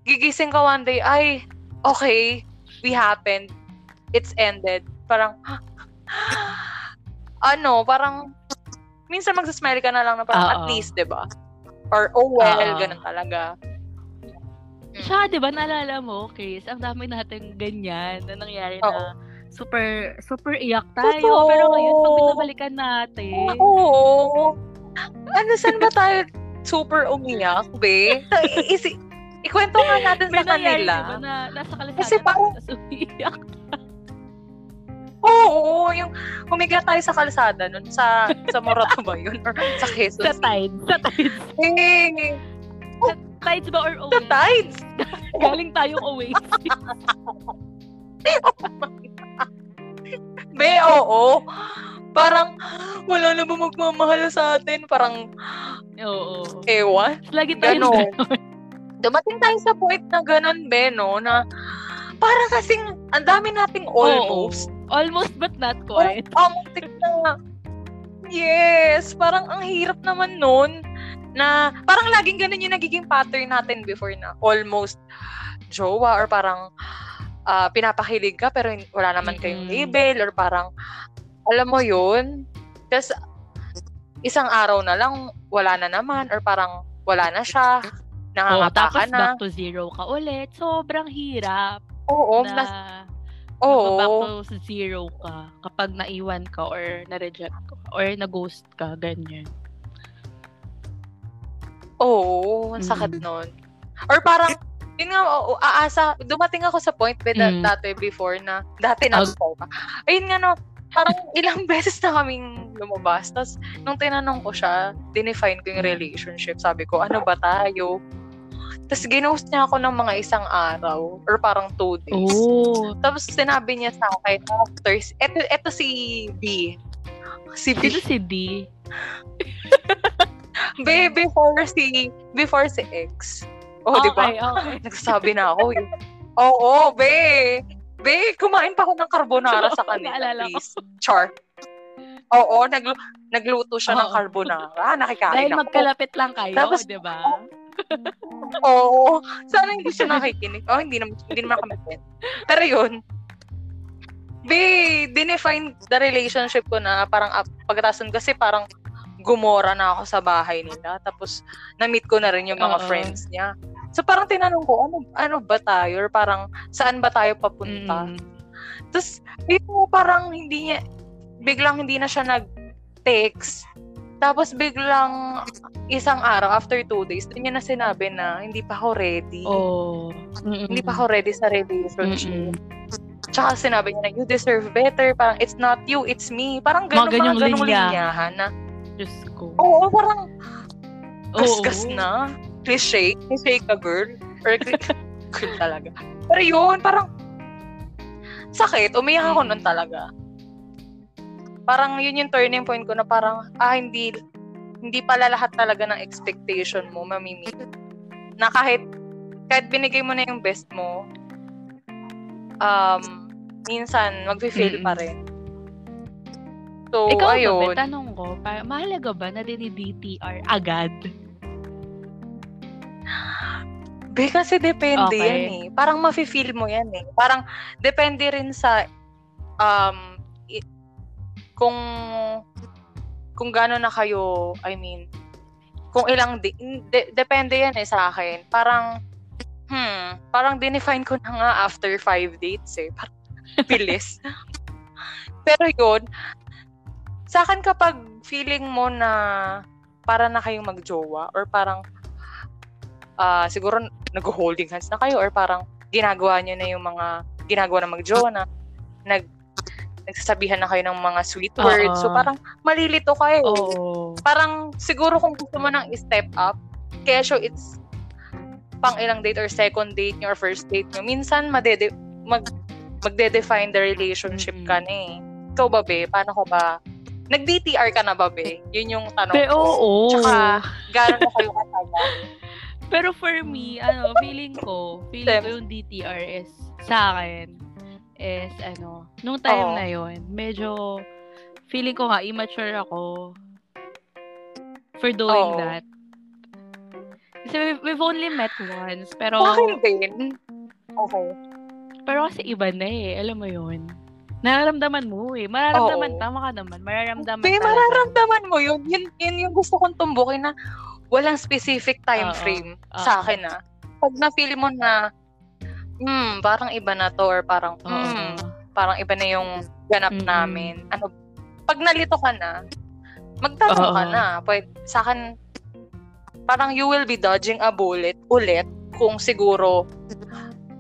gigising ka one day, ay, okay, we happened. It's ended. Parang, [GASPS] [LAUGHS] ano, parang, minsan magsasmile ka na lang na parang, Uh-oh. at least, di ba? Or, oh well, Uh-oh. ganun talaga. Siya, di ba, naalala mo, Chris, ang dami natin ganyan na nangyari Uh-oh. na super, super iyak tayo. Totoo. Pero ngayon, pag binabalikan natin. Oo. Ano, saan ba tayo super umiyak, be? Isi, ikwento nga natin sa kanila. Diba, na nasa kalsada Kasi parang, umiyak Oo, yung humiga tayo sa kalsada nun, sa sa Morato ba [LAUGHS] yun? Or sa Quezon? Sa Tides. Sa Tides. Eh, sa Tides ba or Oasis? Sa Tides? [LAUGHS] Galing tayong Oasis. oh [LAUGHS] Be, oo. Parang, wala na ba magmamahal sa atin? Parang, oo. Ewan. Lagi tayo ganon. Dumating tayo sa point na ganon, be, no? Na, para kasing, ang dami nating almost. Oo. Almost but not quite. [LAUGHS] Parang, na, yes, parang ang hirap naman nun na parang laging ganun yung nagiging pattern natin before na almost jowa or parang uh, pinapakilig ka pero wala naman kayong label or parang alam mo yun? Kasi isang araw na lang wala na naman or parang wala na siya nangangapa oh, ka na. back to zero ka ulit. Sobrang hirap oo na, na Oo. back to zero ka kapag naiwan ka or na-reject ka or na-ghost ka, ganyan. Oo, ang sakit mm. nun. Or parang yun nga, oh, aasa, dumating ako sa point with mm. dati before na, dati na ako pa. Ayun nga no, parang [LAUGHS] ilang beses na kaming lumabas. Tapos, nung tinanong ko siya, dinefine ko yung relationship. Sabi ko, ano ba tayo? Tapos, ginost niya ako ng mga isang araw or parang two days. Oh. Tapos, sinabi niya sa akin, after, eto, eto si B. Si B. Sino si? B, [LAUGHS] before si, before si X. Oh, okay, di ba? Okay. [LAUGHS] Nagsasabi na ako eh. Oo, oh, be. Be, kumain pa ako ng carbonara sa [LAUGHS] kanila, please. Char. Oo, nag, nagluto siya Oo. ng carbonara. Nakikain Dahil ako. magkalapit lang kayo, Tapos, di ba? Oo. Sana hindi siya nakikinig. Oh, hindi naman, hindi naman kami friend. Pero yun, be, dinefine the relationship ko na parang pagkataas kasi parang gumora na ako sa bahay nila. Tapos, na-meet ko na rin yung mga Uh-oh. friends niya. So, parang tinanong ko, ano, ano ba tayo? Or parang, saan ba tayo papunta? Mm. Tapos, dito parang hindi niya, biglang hindi na siya nag-text. Tapos biglang isang araw, after two days, doon niya na sinabi na hindi pa ako ready. Oh. Mm-mm. Hindi pa ako ready sa relationship. Mm-mm. Tsaka sinabi niya na, you deserve better. Parang, it's not you, it's me. Parang ganun, mga ganung, ganung linyahan na, Diyos ko. Oo, parang kaskas oh. na. Cliche. Cliche ka, girl. Or girl [LAUGHS] talaga. Pero yun, parang sakit. Umiyak ako nun talaga. Parang yun yung turning point ko na parang, ah, hindi, hindi pala lahat talaga ng expectation mo mamimit. Na kahit, kahit binigay mo na yung best mo, um, minsan, mag-fail mm-hmm. pa rin. So, Ikaw ayun. Ba, tanong ko, para, mahalaga ba na dini-DTR agad? Be, kasi depende okay. yan eh. Parang mafe-feel mo yan eh. Parang depende rin sa um kung kung gaano na kayo, I mean, kung ilang di, de, depende yan eh sa akin. Parang hmm, parang dinefine ko na nga after five dates eh. Parang [LAUGHS] bilis. [LAUGHS] Pero yun, sa akin kapag feeling mo na para na kayong magjowa or parang uh, siguro nag-holding hands na kayo or parang ginagawa niyo na yung mga ginagawa na magjowa na nag nagsasabihan na kayo ng mga sweet words. Uh-oh. So parang malilito kayo. Oh. Parang siguro kung gusto mo nang step up, kaya so it's pang ilang date or second date nyo or first date nyo, minsan madede, mag, magde-define the relationship mm-hmm. ka na eh. Ikaw ba, be? Paano ka ba Nag-DTR ka na ba, be? Yun yung tanong Pero, ko. Oo. Tsaka, gano'n na kayo katagal? [LAUGHS] Pero for me, ano, feeling ko, feeling ko yung DTR is, sa akin, is, ano, nung time oh. na yon medyo, feeling ko nga, immature ako for doing oh. that. Kasi we've, we've only met once, pero... Bakit din? Okay. Pero kasi iba na eh, alam mo yun. Nararamdaman mo eh. Mararamdaman, Oo. tama ka naman. Mararamdaman May mararamdaman mo yun. yun. Yun yung gusto kong tumbukin na walang specific time Oo. frame Oo. sa akin ah. Pag na-feel mo na, hmm, parang iba na to or parang, hmm, parang iba na yung ganap mm-hmm. namin. Ano, pag nalito ka na, magtanong Oo. ka na. Pwede, sa akin, parang you will be dodging a bullet ulit kung siguro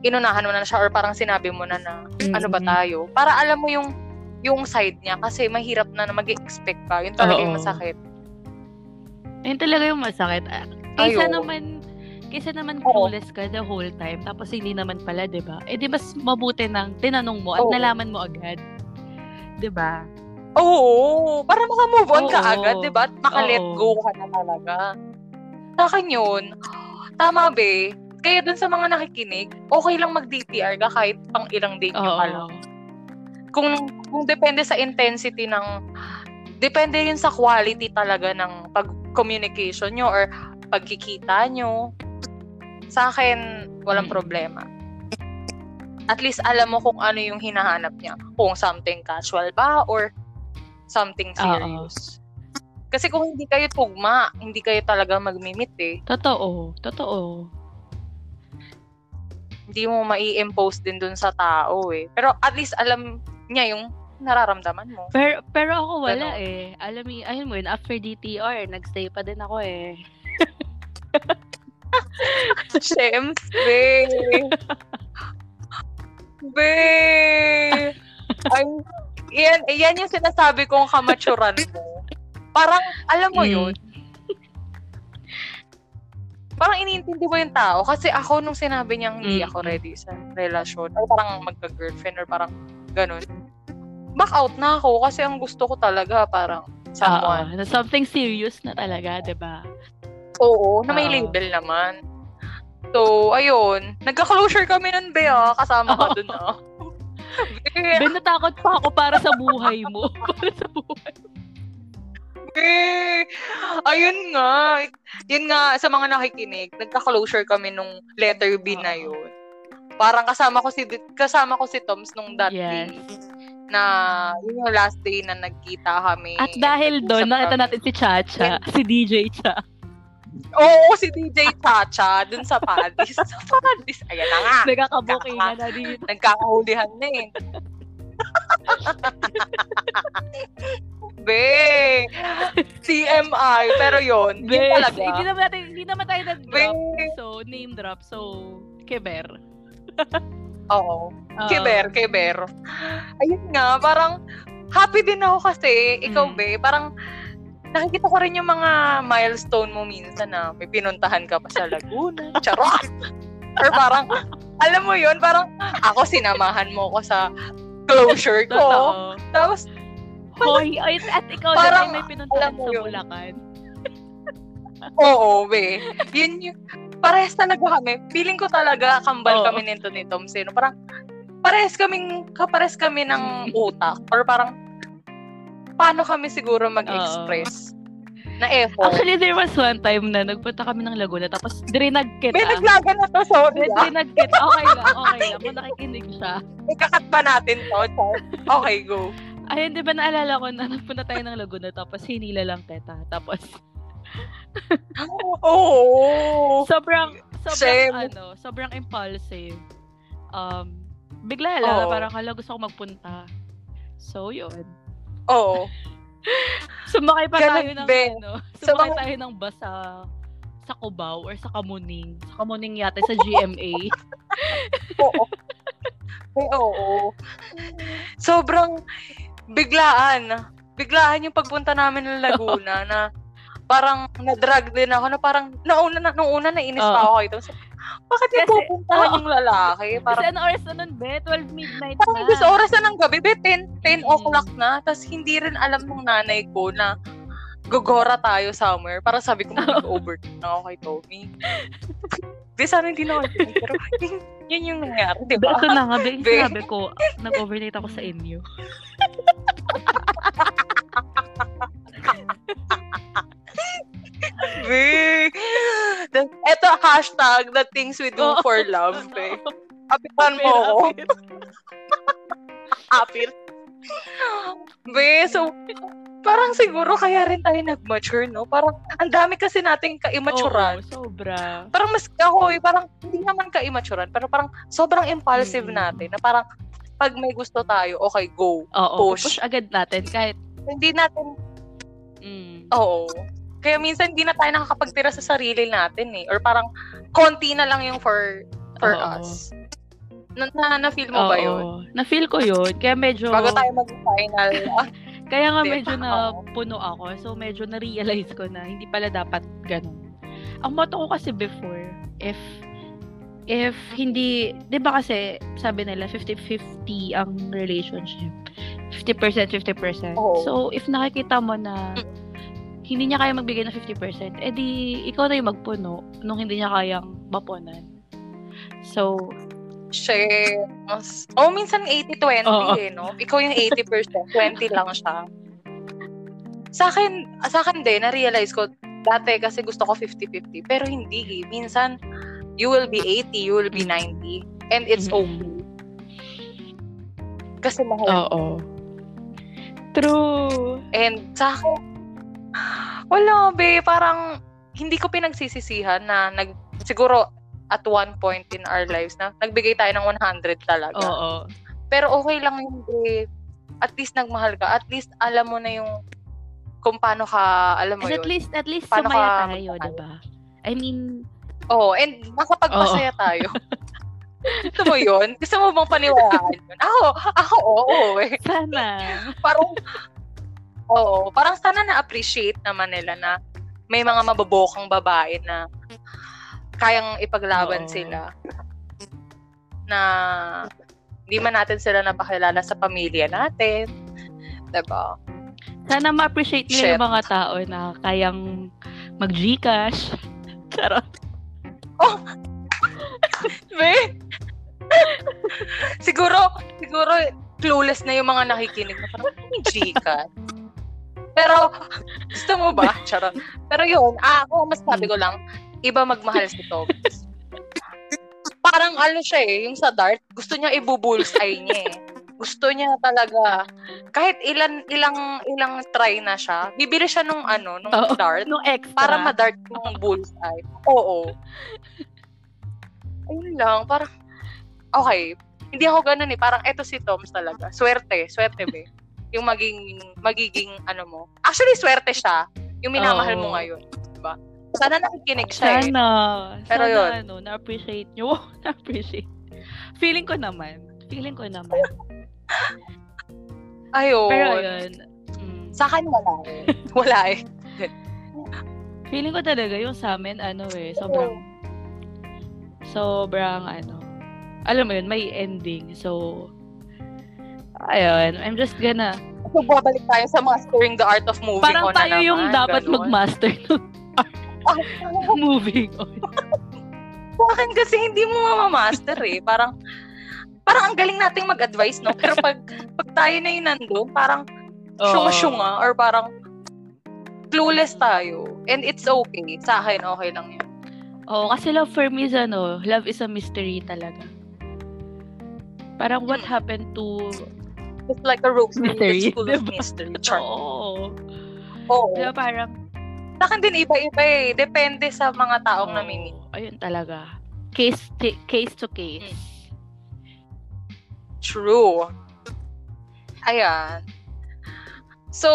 inunahan mo na siya or parang sinabi mo na na mm-hmm. ano ba tayo para alam mo yung yung side niya kasi mahirap na na mag-expect ka yun talaga Oo. yung masakit yun talaga yung masakit ah, kaysa Ayo. naman kaysa naman clueless ka the whole time tapos hindi naman pala 'di ba eh di mas mabuti nang tinanong mo at Oo. nalaman mo agad 'di ba Oo, para maka-move on Oo. ka agad, 'di ba? Maka-let go ka na talaga. Sa akin 'yun. Tama be, kaya dun sa mga nakikinig, okay lang mag-DTR ka kahit pang ilang date nyo pa lang. Kung, kung depende sa intensity ng, depende yun sa quality talaga ng pag-communication nyo or pagkikita nyo. Sa akin, walang problema. At least alam mo kung ano yung hinahanap niya. Kung something casual ba or something serious. Uh-oh. Kasi kung hindi kayo tugma, hindi kayo talaga magmimit eh. Totoo. Totoo hindi mo mai-impose din dun sa tao eh. Pero at least alam niya yung nararamdaman mo. Pero, pero ako wala Pero, eh. Alam mo, ayun mo yun, after DTR, nagstay pa din ako eh. [LAUGHS] Shems, be. be. Ay, yan, yan yung sinasabi kong kamaturan mo. Parang, alam mo mm. yun, parang iniintindi mo yung tao. Kasi ako, nung sinabi niyang hindi mm. ako ready sa relasyon, or parang magka-girlfriend, or parang ganun, back out na ako kasi ang gusto ko talaga parang someone. Uh, something serious na talaga, di ba? Oo, na may Uh-oh. label naman. So, ayun. Nagka-closure kami nun, Bea. Kasama ka dun, ah. [LAUGHS] Ben, natakot pa ako para sa buhay mo. [LAUGHS] para sa buhay mo. Eh, ayun nga. Yun nga, sa mga nakikinig, nagka-closure kami nung letter B na yun. Parang kasama ko si kasama ko si Toms nung that yes. day na yun yung last day na nagkita kami. At dahil doon, nakita natin si Chacha, yeah. si DJ Cha. Oo, si DJ Chacha, dun sa Padis. sa Padis, ayan na nga. Nagkakabukingan na dito. Nagkakahulihan na eh. Be! CMI. Pero yun, Be, yun talaga. Hindi naman, natin, hindi naman tayo nag-drop. So, name drop. So, Keber. [LAUGHS] Oo. Uh, Keber, Keber. Ayun nga, parang happy din ako kasi, ikaw, mm. Be, parang nakikita ko rin yung mga milestone mo minsan na may pinuntahan ka pa sa Laguna. [LAUGHS] Charot! Or parang, alam mo yun, parang ako sinamahan mo ko sa closure ko. Totoo. Tapos, Hoy, ay, at ikaw parang, din may pinuntahan sa Bulacan. Oo, be. Yun yung, parehas talaga kami. Feeling ko talaga kambal Oo. kami nito ni Tom Sino. Parang, parehas kaming, kapares kami ng utak. Or parang, paano kami siguro mag-express Oo. na effort. Actually, there was one time na nagpunta kami ng Laguna, tapos drinag kita. May naglaga na to, sorry. May ah. drinag kita. Okay lang, okay lang. Kung nakikinig siya. Ikakat ba natin to? Okay, go. Ayun, di ba naalala ko na napunta tayo ng Laguna tapos hinila lang kita. Tapos Oo. sobrang sobrang Same. ano, sobrang impulsive. Um, bigla lang oh. parang hala gusto ko magpunta. So, yun. Oo. sumakay pa Ganun tayo ng ben. ano, sumakay so, tayo ng bus sa sa Cubao or sa Kamuning. Sa Kamuning yata sa GMA. [LAUGHS] oo. Ay, oo. Sobrang biglaan. Biglaan yung pagpunta namin ng Laguna [LAUGHS] na parang na-drag din ako na parang nauna na nung una na inis pa ako ito. So, bakit yung pupuntahan oh, yung lalaki? Parang, kasi ano oras na nun, be? 12 midnight parang na. Parang oras na ng gabi, be? 10, 10 mm. o'clock na. Tapos hindi rin alam ng nanay ko na gogora tayo somewhere. Para sabi ko, [LAUGHS] mag-over na ako kay Tommy. Di, sana hindi na ako pero yun, yun yung nangyari, di ba? Ito na nga, be, sabi ko, nag-overnight ako sa inyo. [LAUGHS] ito hashtag the things we do for [LAUGHS] love, be. Apitan mo ako. Apir. [LAUGHS] be, so, parang siguro kaya rin tayo nag-mature, no? Parang ang dami kasi nating ka-immaturean. Oo, sobra. Parang mas ako, eh, parang hindi naman ka-immaturean, pero parang sobrang impulsive mm. natin na parang pag may gusto tayo, okay, go. Oo, push. push agad natin kahit hindi natin mm. Oo. Kaya minsan hindi na tayo nakakapagtira sa sarili natin eh. Or parang konti na lang yung for for Oo. us. Na, na, na-feel mo Oo. ba yun? Na-feel ko yun. Kaya medyo... Bago tayo mag-final. [LAUGHS] Kaya nga medyo na puno ako. So medyo na-realize ko na hindi pala dapat ganun. Ang motto ko kasi before, if if hindi, 'di ba kasi sabi nila 50-50 ang relationship. 50% 50%. Oh. So if nakikita mo na hindi niya kaya magbigay ng 50%, edi ikaw na yung magpuno nung hindi niya kayang mapunan. So, share. Mas, oh, minsan 80-20 oh. eh, no? Ikaw yung 80%, 20 lang siya. Sa akin, sa akin din, na-realize ko, dati kasi gusto ko 50-50, pero hindi eh. Minsan, you will be 80, you will be 90, and it's mm-hmm. okay. Kasi mahal. Oo. True. And sa akin, wala, be, parang hindi ko pinagsisisihan na nag, siguro at one point in our lives na nagbigay tayo ng 100 talaga. Oo. Pero okay lang yung eh, at least nagmahal ka. At least alam mo na yung kung paano ka, alam mo And yun. At least, at least paano sumaya tayo, di ba? I mean, Oh, and makapagpasaya oh. tayo. [LAUGHS] Gusto mo yun? Gusto mo bang paniwalaan yun? Ako, ako, oo. Eh. Sana. parang, oo, parang sana na-appreciate naman nila na may mga mababokang babae na kayang ipaglaban oo. sila. Na hindi man natin sila napakilala sa pamilya natin. Diba? Sana ma-appreciate nila yung mga tao na kayang mag-Gcash. [LAUGHS] Charot. Oh! [LAUGHS] Be? siguro, siguro, clueless na yung mga nakikinig na parang, chika. Pero, gusto mo ba? [LAUGHS] Charot. Pero yun, ah, ako, mas sabi ko lang, iba magmahal si Tom. Parang ano siya eh, yung sa dart, gusto niya ibubulsay niya eh. Gusto niya talaga, kahit ilan, ilang, ilang try na siya, bibili siya nung ano, nung Oo, dart. Nung extra. Para ma-dart yung bullseye. Oo. Ayun lang, parang, okay, hindi ako ganun eh. Parang eto si Toms talaga. Swerte, swerte be. Yung maging, magiging ano mo. Actually, swerte siya. Yung minamahal oh. mo ngayon. Diba? Sana nakikinig siya eh. Sana. eh. Pero Sana, yun. ano, na-appreciate nyo. [LAUGHS] na-appreciate. Feeling ko naman. Feeling ko naman. [LAUGHS] Ayun. Pero yun. Mm. Sa akin wala eh. Wala eh. Feeling ko talaga yung sa amin, ano eh, sobrang, sobrang, ano, alam mo yun, may ending. So, ayun, I'm just gonna... So, babalik tayo sa mastering the art of moving Parang on tayo na yung dapat ganun. mag-master ng [LAUGHS] moving on. Sa akin kasi hindi mo mamamaster eh. Parang, parang ang galing nating mag-advise, no? Pero pag, pag tayo na yung nandun, parang syunga-syunga or parang clueless tayo. And it's okay. Sa akin, okay lang yun. Oo, kasi love for me is ano, love is a mystery talaga. Parang what hmm. happened to It's like a rose mystery, school diba? of mystery. Char. Oo. Oo. Diba parang sa akin din iba-iba eh. Depende sa mga taong oh, namimit. Ayun talaga. Case t- case to case. Hmm. True. Ayan. So,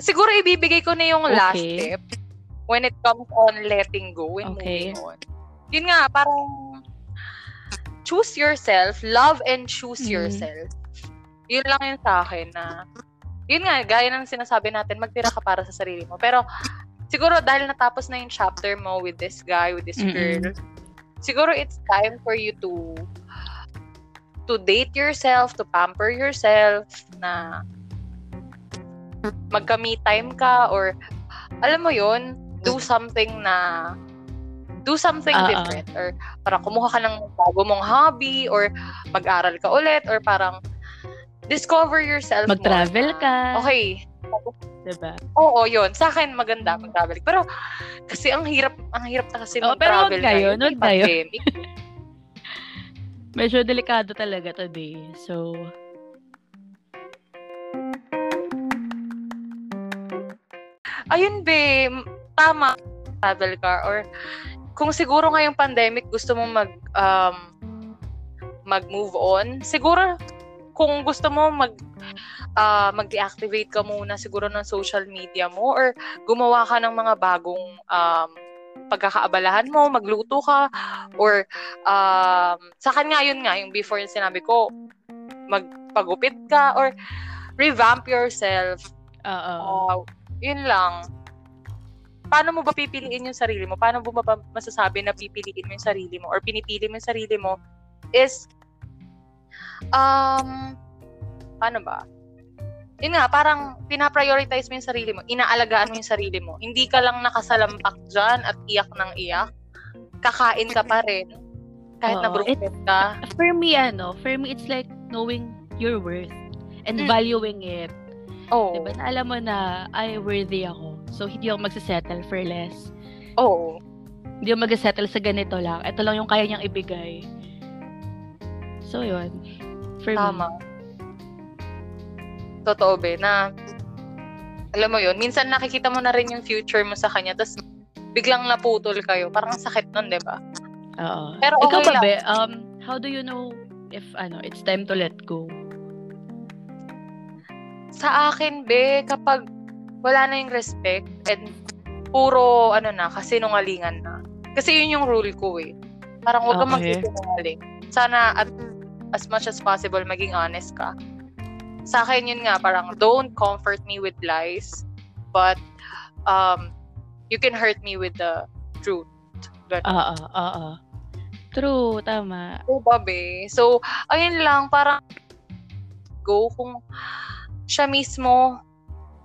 siguro ibibigay ko na yung okay. last tip when it comes on letting go and okay. moving on. Yun nga, parang choose yourself, love and choose mm. yourself. Yun lang yun sa akin na, yun nga, gaya ng sinasabi natin, magtira ka para sa sarili mo. Pero, siguro dahil natapos na yung chapter mo with this guy, with this Mm-mm. girl, siguro it's time for you to to date yourself, to pamper yourself, na magka-me time ka or alam mo yun, do something na do something uh-uh. different or parang kumuha ka ng bago mong hobby or mag-aral ka ulit or parang discover yourself Mag-travel more. ka. Okay. Diba? Oo, yun. Sa akin, maganda mag-travel. Pero, kasi ang hirap, ang hirap na kasi oh, mag-travel. Pero huwag kayo, huwag kayo. [LAUGHS] Medyo delikado talaga today. So, ayun be, tama travel car or kung siguro ngayong pandemic gusto mo mag um, mag-move on, siguro kung gusto mo mag uh, mag-deactivate ka muna siguro ng social media mo or gumawa ka ng mga bagong um, pagkakaabalahan mo, magluto ka or um, sa kanya yun nga yung before yung sinabi ko magpagupit ka or revamp yourself. Oo. Uh, yun lang paano mo ba pipiliin yung sarili mo? Paano mo ba masasabi na pipiliin mo yung sarili mo or pinipili mo yung sarili mo is um paano ba? Yun nga, parang pinaprioritize mo yung sarili mo, inaalagaan mo yung sarili mo. Hindi ka lang nakasalampak dyan at iyak ng iyak. Kakain ka pa rin. Kahit oh, na broken ka. For me, ano, for me, it's like knowing your worth and mm. valuing it. Oh. Diba? Na alam mo na, ay, worthy ako So, hindi ako magsasettle for less. Oo. Hindi ako magsasettle sa ganito lang. Ito lang yung kaya niyang ibigay. So, yun. For Tama. me. Totoo, be, na alam mo yun, minsan nakikita mo na rin yung future mo sa kanya, tapos biglang naputol kayo. Parang sakit nun, di ba? Oo. Pero okay Ikaw ba, lang. be, um, how do you know if, ano, it's time to let go? Sa akin, be, kapag wala na yung respect and puro ano na, kasinungalingan na. Kasi yun yung rule ko eh. Parang huwag kang Okay. magsisinungaling. Sana at as much as possible maging honest ka. Sa akin yun nga, parang don't comfort me with lies, but um, you can hurt me with the truth. Oo, oo. True, tama. So, babe. So, ayun lang, parang go kung siya mismo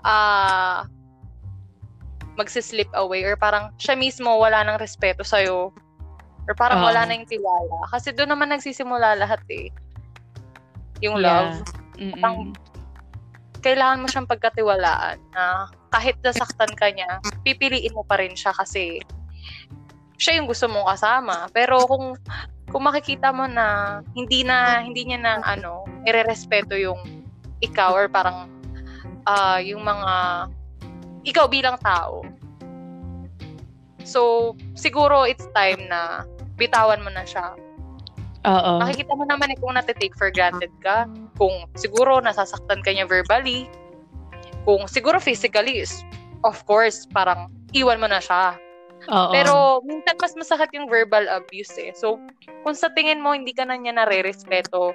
ah magsislip away or parang siya mismo wala nang respeto sa'yo or parang Oo. wala na yung tiwala. Kasi doon naman nagsisimula lahat eh. Yung love. Mm-mm. Parang kailangan mo siyang pagkatiwalaan na kahit nasaktan ka niya, pipiliin mo pa rin siya kasi siya yung gusto mong kasama. Pero kung kung makikita mo na hindi na hindi niya na ano, irerespeto yung ikaw or parang ah yung mga ikaw bilang tao. So, siguro it's time na bitawan mo na siya. Oo. Makikita mo naman eh kung natitake for granted ka. Kung siguro nasasaktan ka niya verbally. Kung siguro physically is, of course, parang iwan mo na siya. Oo. Pero minsan mas masakit yung verbal abuse eh. So, kung sa tingin mo hindi ka na niya nare-respeto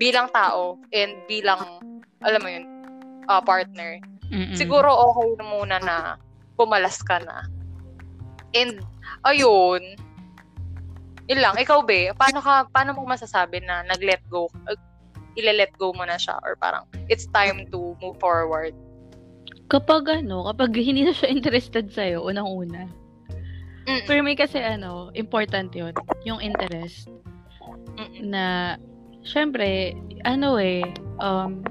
bilang tao and bilang, alam mo yun, ah, partner, Mm-mm. siguro okay na muna na pumalas ka na. And, ayun, yun lang. Ikaw, be, paano ka, paano mo masasabi na nag-let go, uh, ile-let go mo na siya or parang it's time to move forward? Kapag ano, kapag hindi na siya interested sa'yo, unang-una. Mm. For me kasi ano, important yun. Yung interest. Mm-mm. Na, syempre, ano eh, um,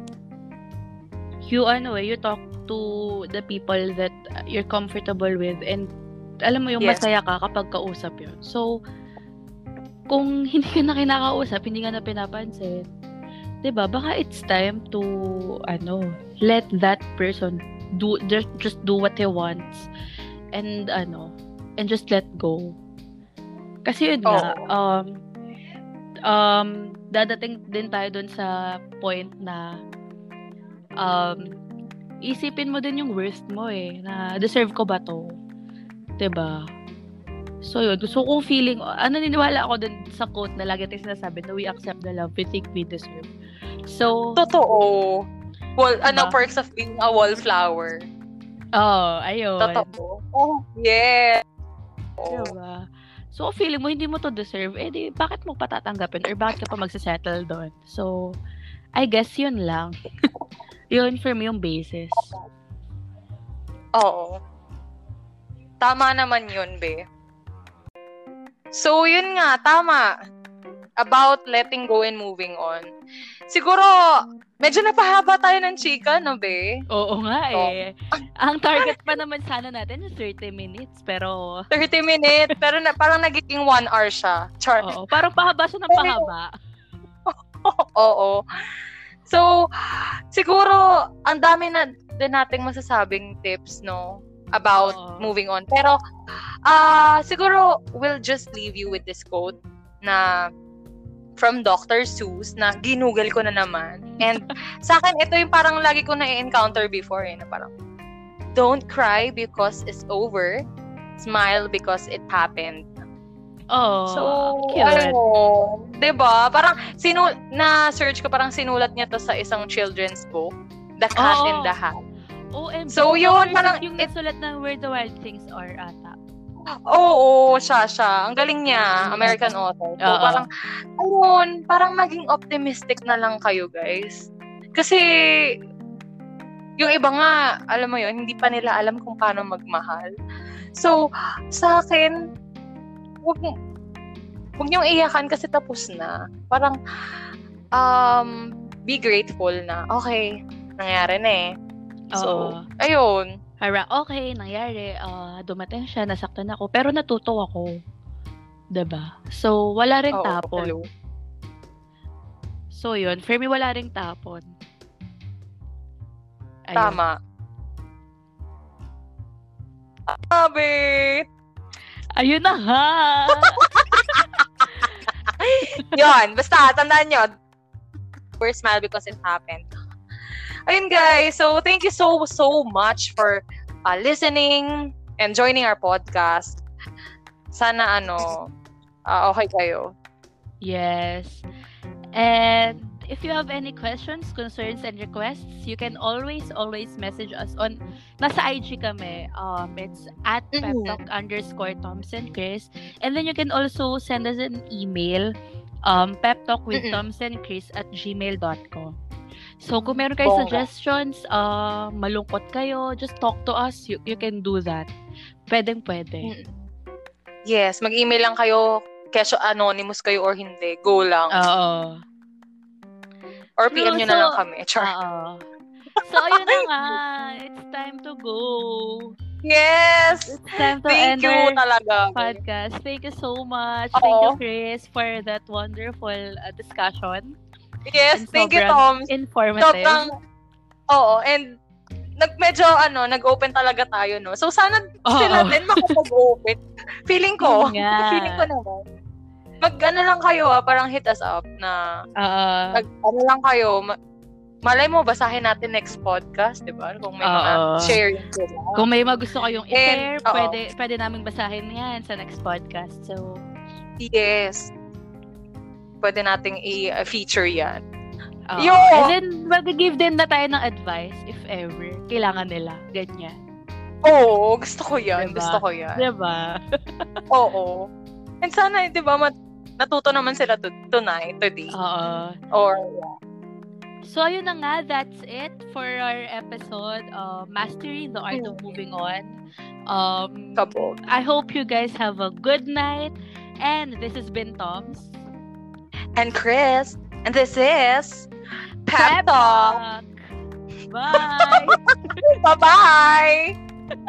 you ano eh, you talk to the people that you're comfortable with and alam mo yung Yes. masaya ka kapag kausap yun. So, kung [LAUGHS] hindi ka na kinakausap, hindi ka na pinapansin, 'di ba? Baka it's time to ano, let that person do just just do what he wants and ano, and just let go. Kasi yun nga, Oo. um um dadating din tayo dun sa point na um isipin mo din yung worth mo eh, na deserve ko ba to? ba? So yun, so kung feeling, ano naniniwala ako dun sa quote na lagi tayong sinasabi na we accept the love we think we deserve. So, Totoo. Wall, ano, Diba? perks of being a wallflower. oh, ayun. Totoo. Oh, yeah. Diba? So, feeling mo hindi mo to deserve, eh di, bakit mo patatanggapin or bakit ka pa magsasettle doon? So, I guess yun lang. [LAUGHS] yun for me yung basis. Oo. Tama naman yun, be. So, yun nga, tama. About letting go and moving on. Siguro, medyo napahaba tayo ng chika, no, be? Oo nga eh. Ang target pa naman sana natin is 30 minutes, pero 30 minutes, pero na, parang nagiging 1 hour siya. Char. oo, parang pahaba siya ng pahaba. [LAUGHS] Oo. So, siguro, ang dami na din nating masasabing tips, no? About Oo. moving on. Pero, ah siguro, we'll just leave you with this quote na from Dr. Seuss na ginugal ko na naman. And [LAUGHS] sa akin, ito yung parang lagi ko na-encounter before eh, na parang, don't cry because it's over. Smile because it happened. Oh, So, cute. ano, 'di ba? Parang sinu na search ko parang sinulat niya to sa isang children's book, The Cat Oo. in the Hat. OMG. So, yun, parang yung it- nagsulat ng Where the Wild Things Are ata. Oo, siya siya. Ang galing niya, American [LAUGHS] author. So, Oo. parang ayun, parang maging optimistic na lang kayo, guys. Kasi yung iba nga, alam mo yun, hindi pa nila alam kung paano magmahal. So, sa akin, wag, wag niyong iyakan kasi tapos na. Parang, um, be grateful na, okay, nangyari na eh. So, Oo. ayun. Parang, okay, nangyari, ah, dumating siya, nasaktan ako, pero natuto ako. ba? So, wala ring Oo, tapon. hello. So, yun. For me, wala ring tapon. Ayun. Tama. Sabi! Ayun na nga! [LAUGHS] Yun, basta, tandaan nyo. We're smile because it happened. Ayun guys, so thank you so, so much for uh, listening and joining our podcast. sana ano, uh, okay kayo. Yes. And if you have any questions, concerns, and requests, you can always, always message us on, nasa IG kami. Um, it's at Mhm. peptalk underscore Thompson Chris. And then you can also send us an email, um, peptalk with Mm-mm. Thompson Chris at gmail.com. So, kung meron kayo suggestions, uh, malungkot kayo, just talk to us. You, you can do that. Pwedeng pwede. Mm. Yes, mag-email lang kayo, kesyo anonymous kayo or hindi. Go lang. Oo. Or PM True, nyo na lang so- kami. Char. Oo. So, ayun na nga. It's time to go. yes! It's time to Thank end you our talaga. podcast. Thank you so much. Thank you. Chris, for that wonderful uh, discussion. Yes, And thank you, Tom. Informative. Sobrang, oo, and nag medyo ano, nag-open talaga tayo, no? So sana Oo. sila din makapag-open. Feeling ko, nga. feeling ko naman. Mag ano lang kayo ah, parang hit us up na Oo. mag, ano lang kayo, ma- malay mo basahin natin next podcast, 'di ba? Kung may mga sharing sila. Kung may mga gusto kayong i-share, And, pwede, pwede namin basahin yan sa next podcast. So, Yes. Pwede nating i-feature 'yan. oo. Yo! And then, mag-give din na tayo ng advice if ever. Kailangan nila. Ganyan. Oo, gusto ko 'yan. Diba? Gusto ko 'yan. Diba? [LAUGHS] Oo. And sana, 'di ba, mat- natuto naman sila to- tonight, today. Oo. Or So, ayun na nga, that's it for our episode, uh, Mastering the Art of Moving On. Um, kabog. I hope you guys have a good night. And this has been Tom's And Chris, and this is Pep Talk. Talk. Bye! [LAUGHS] Bye-bye!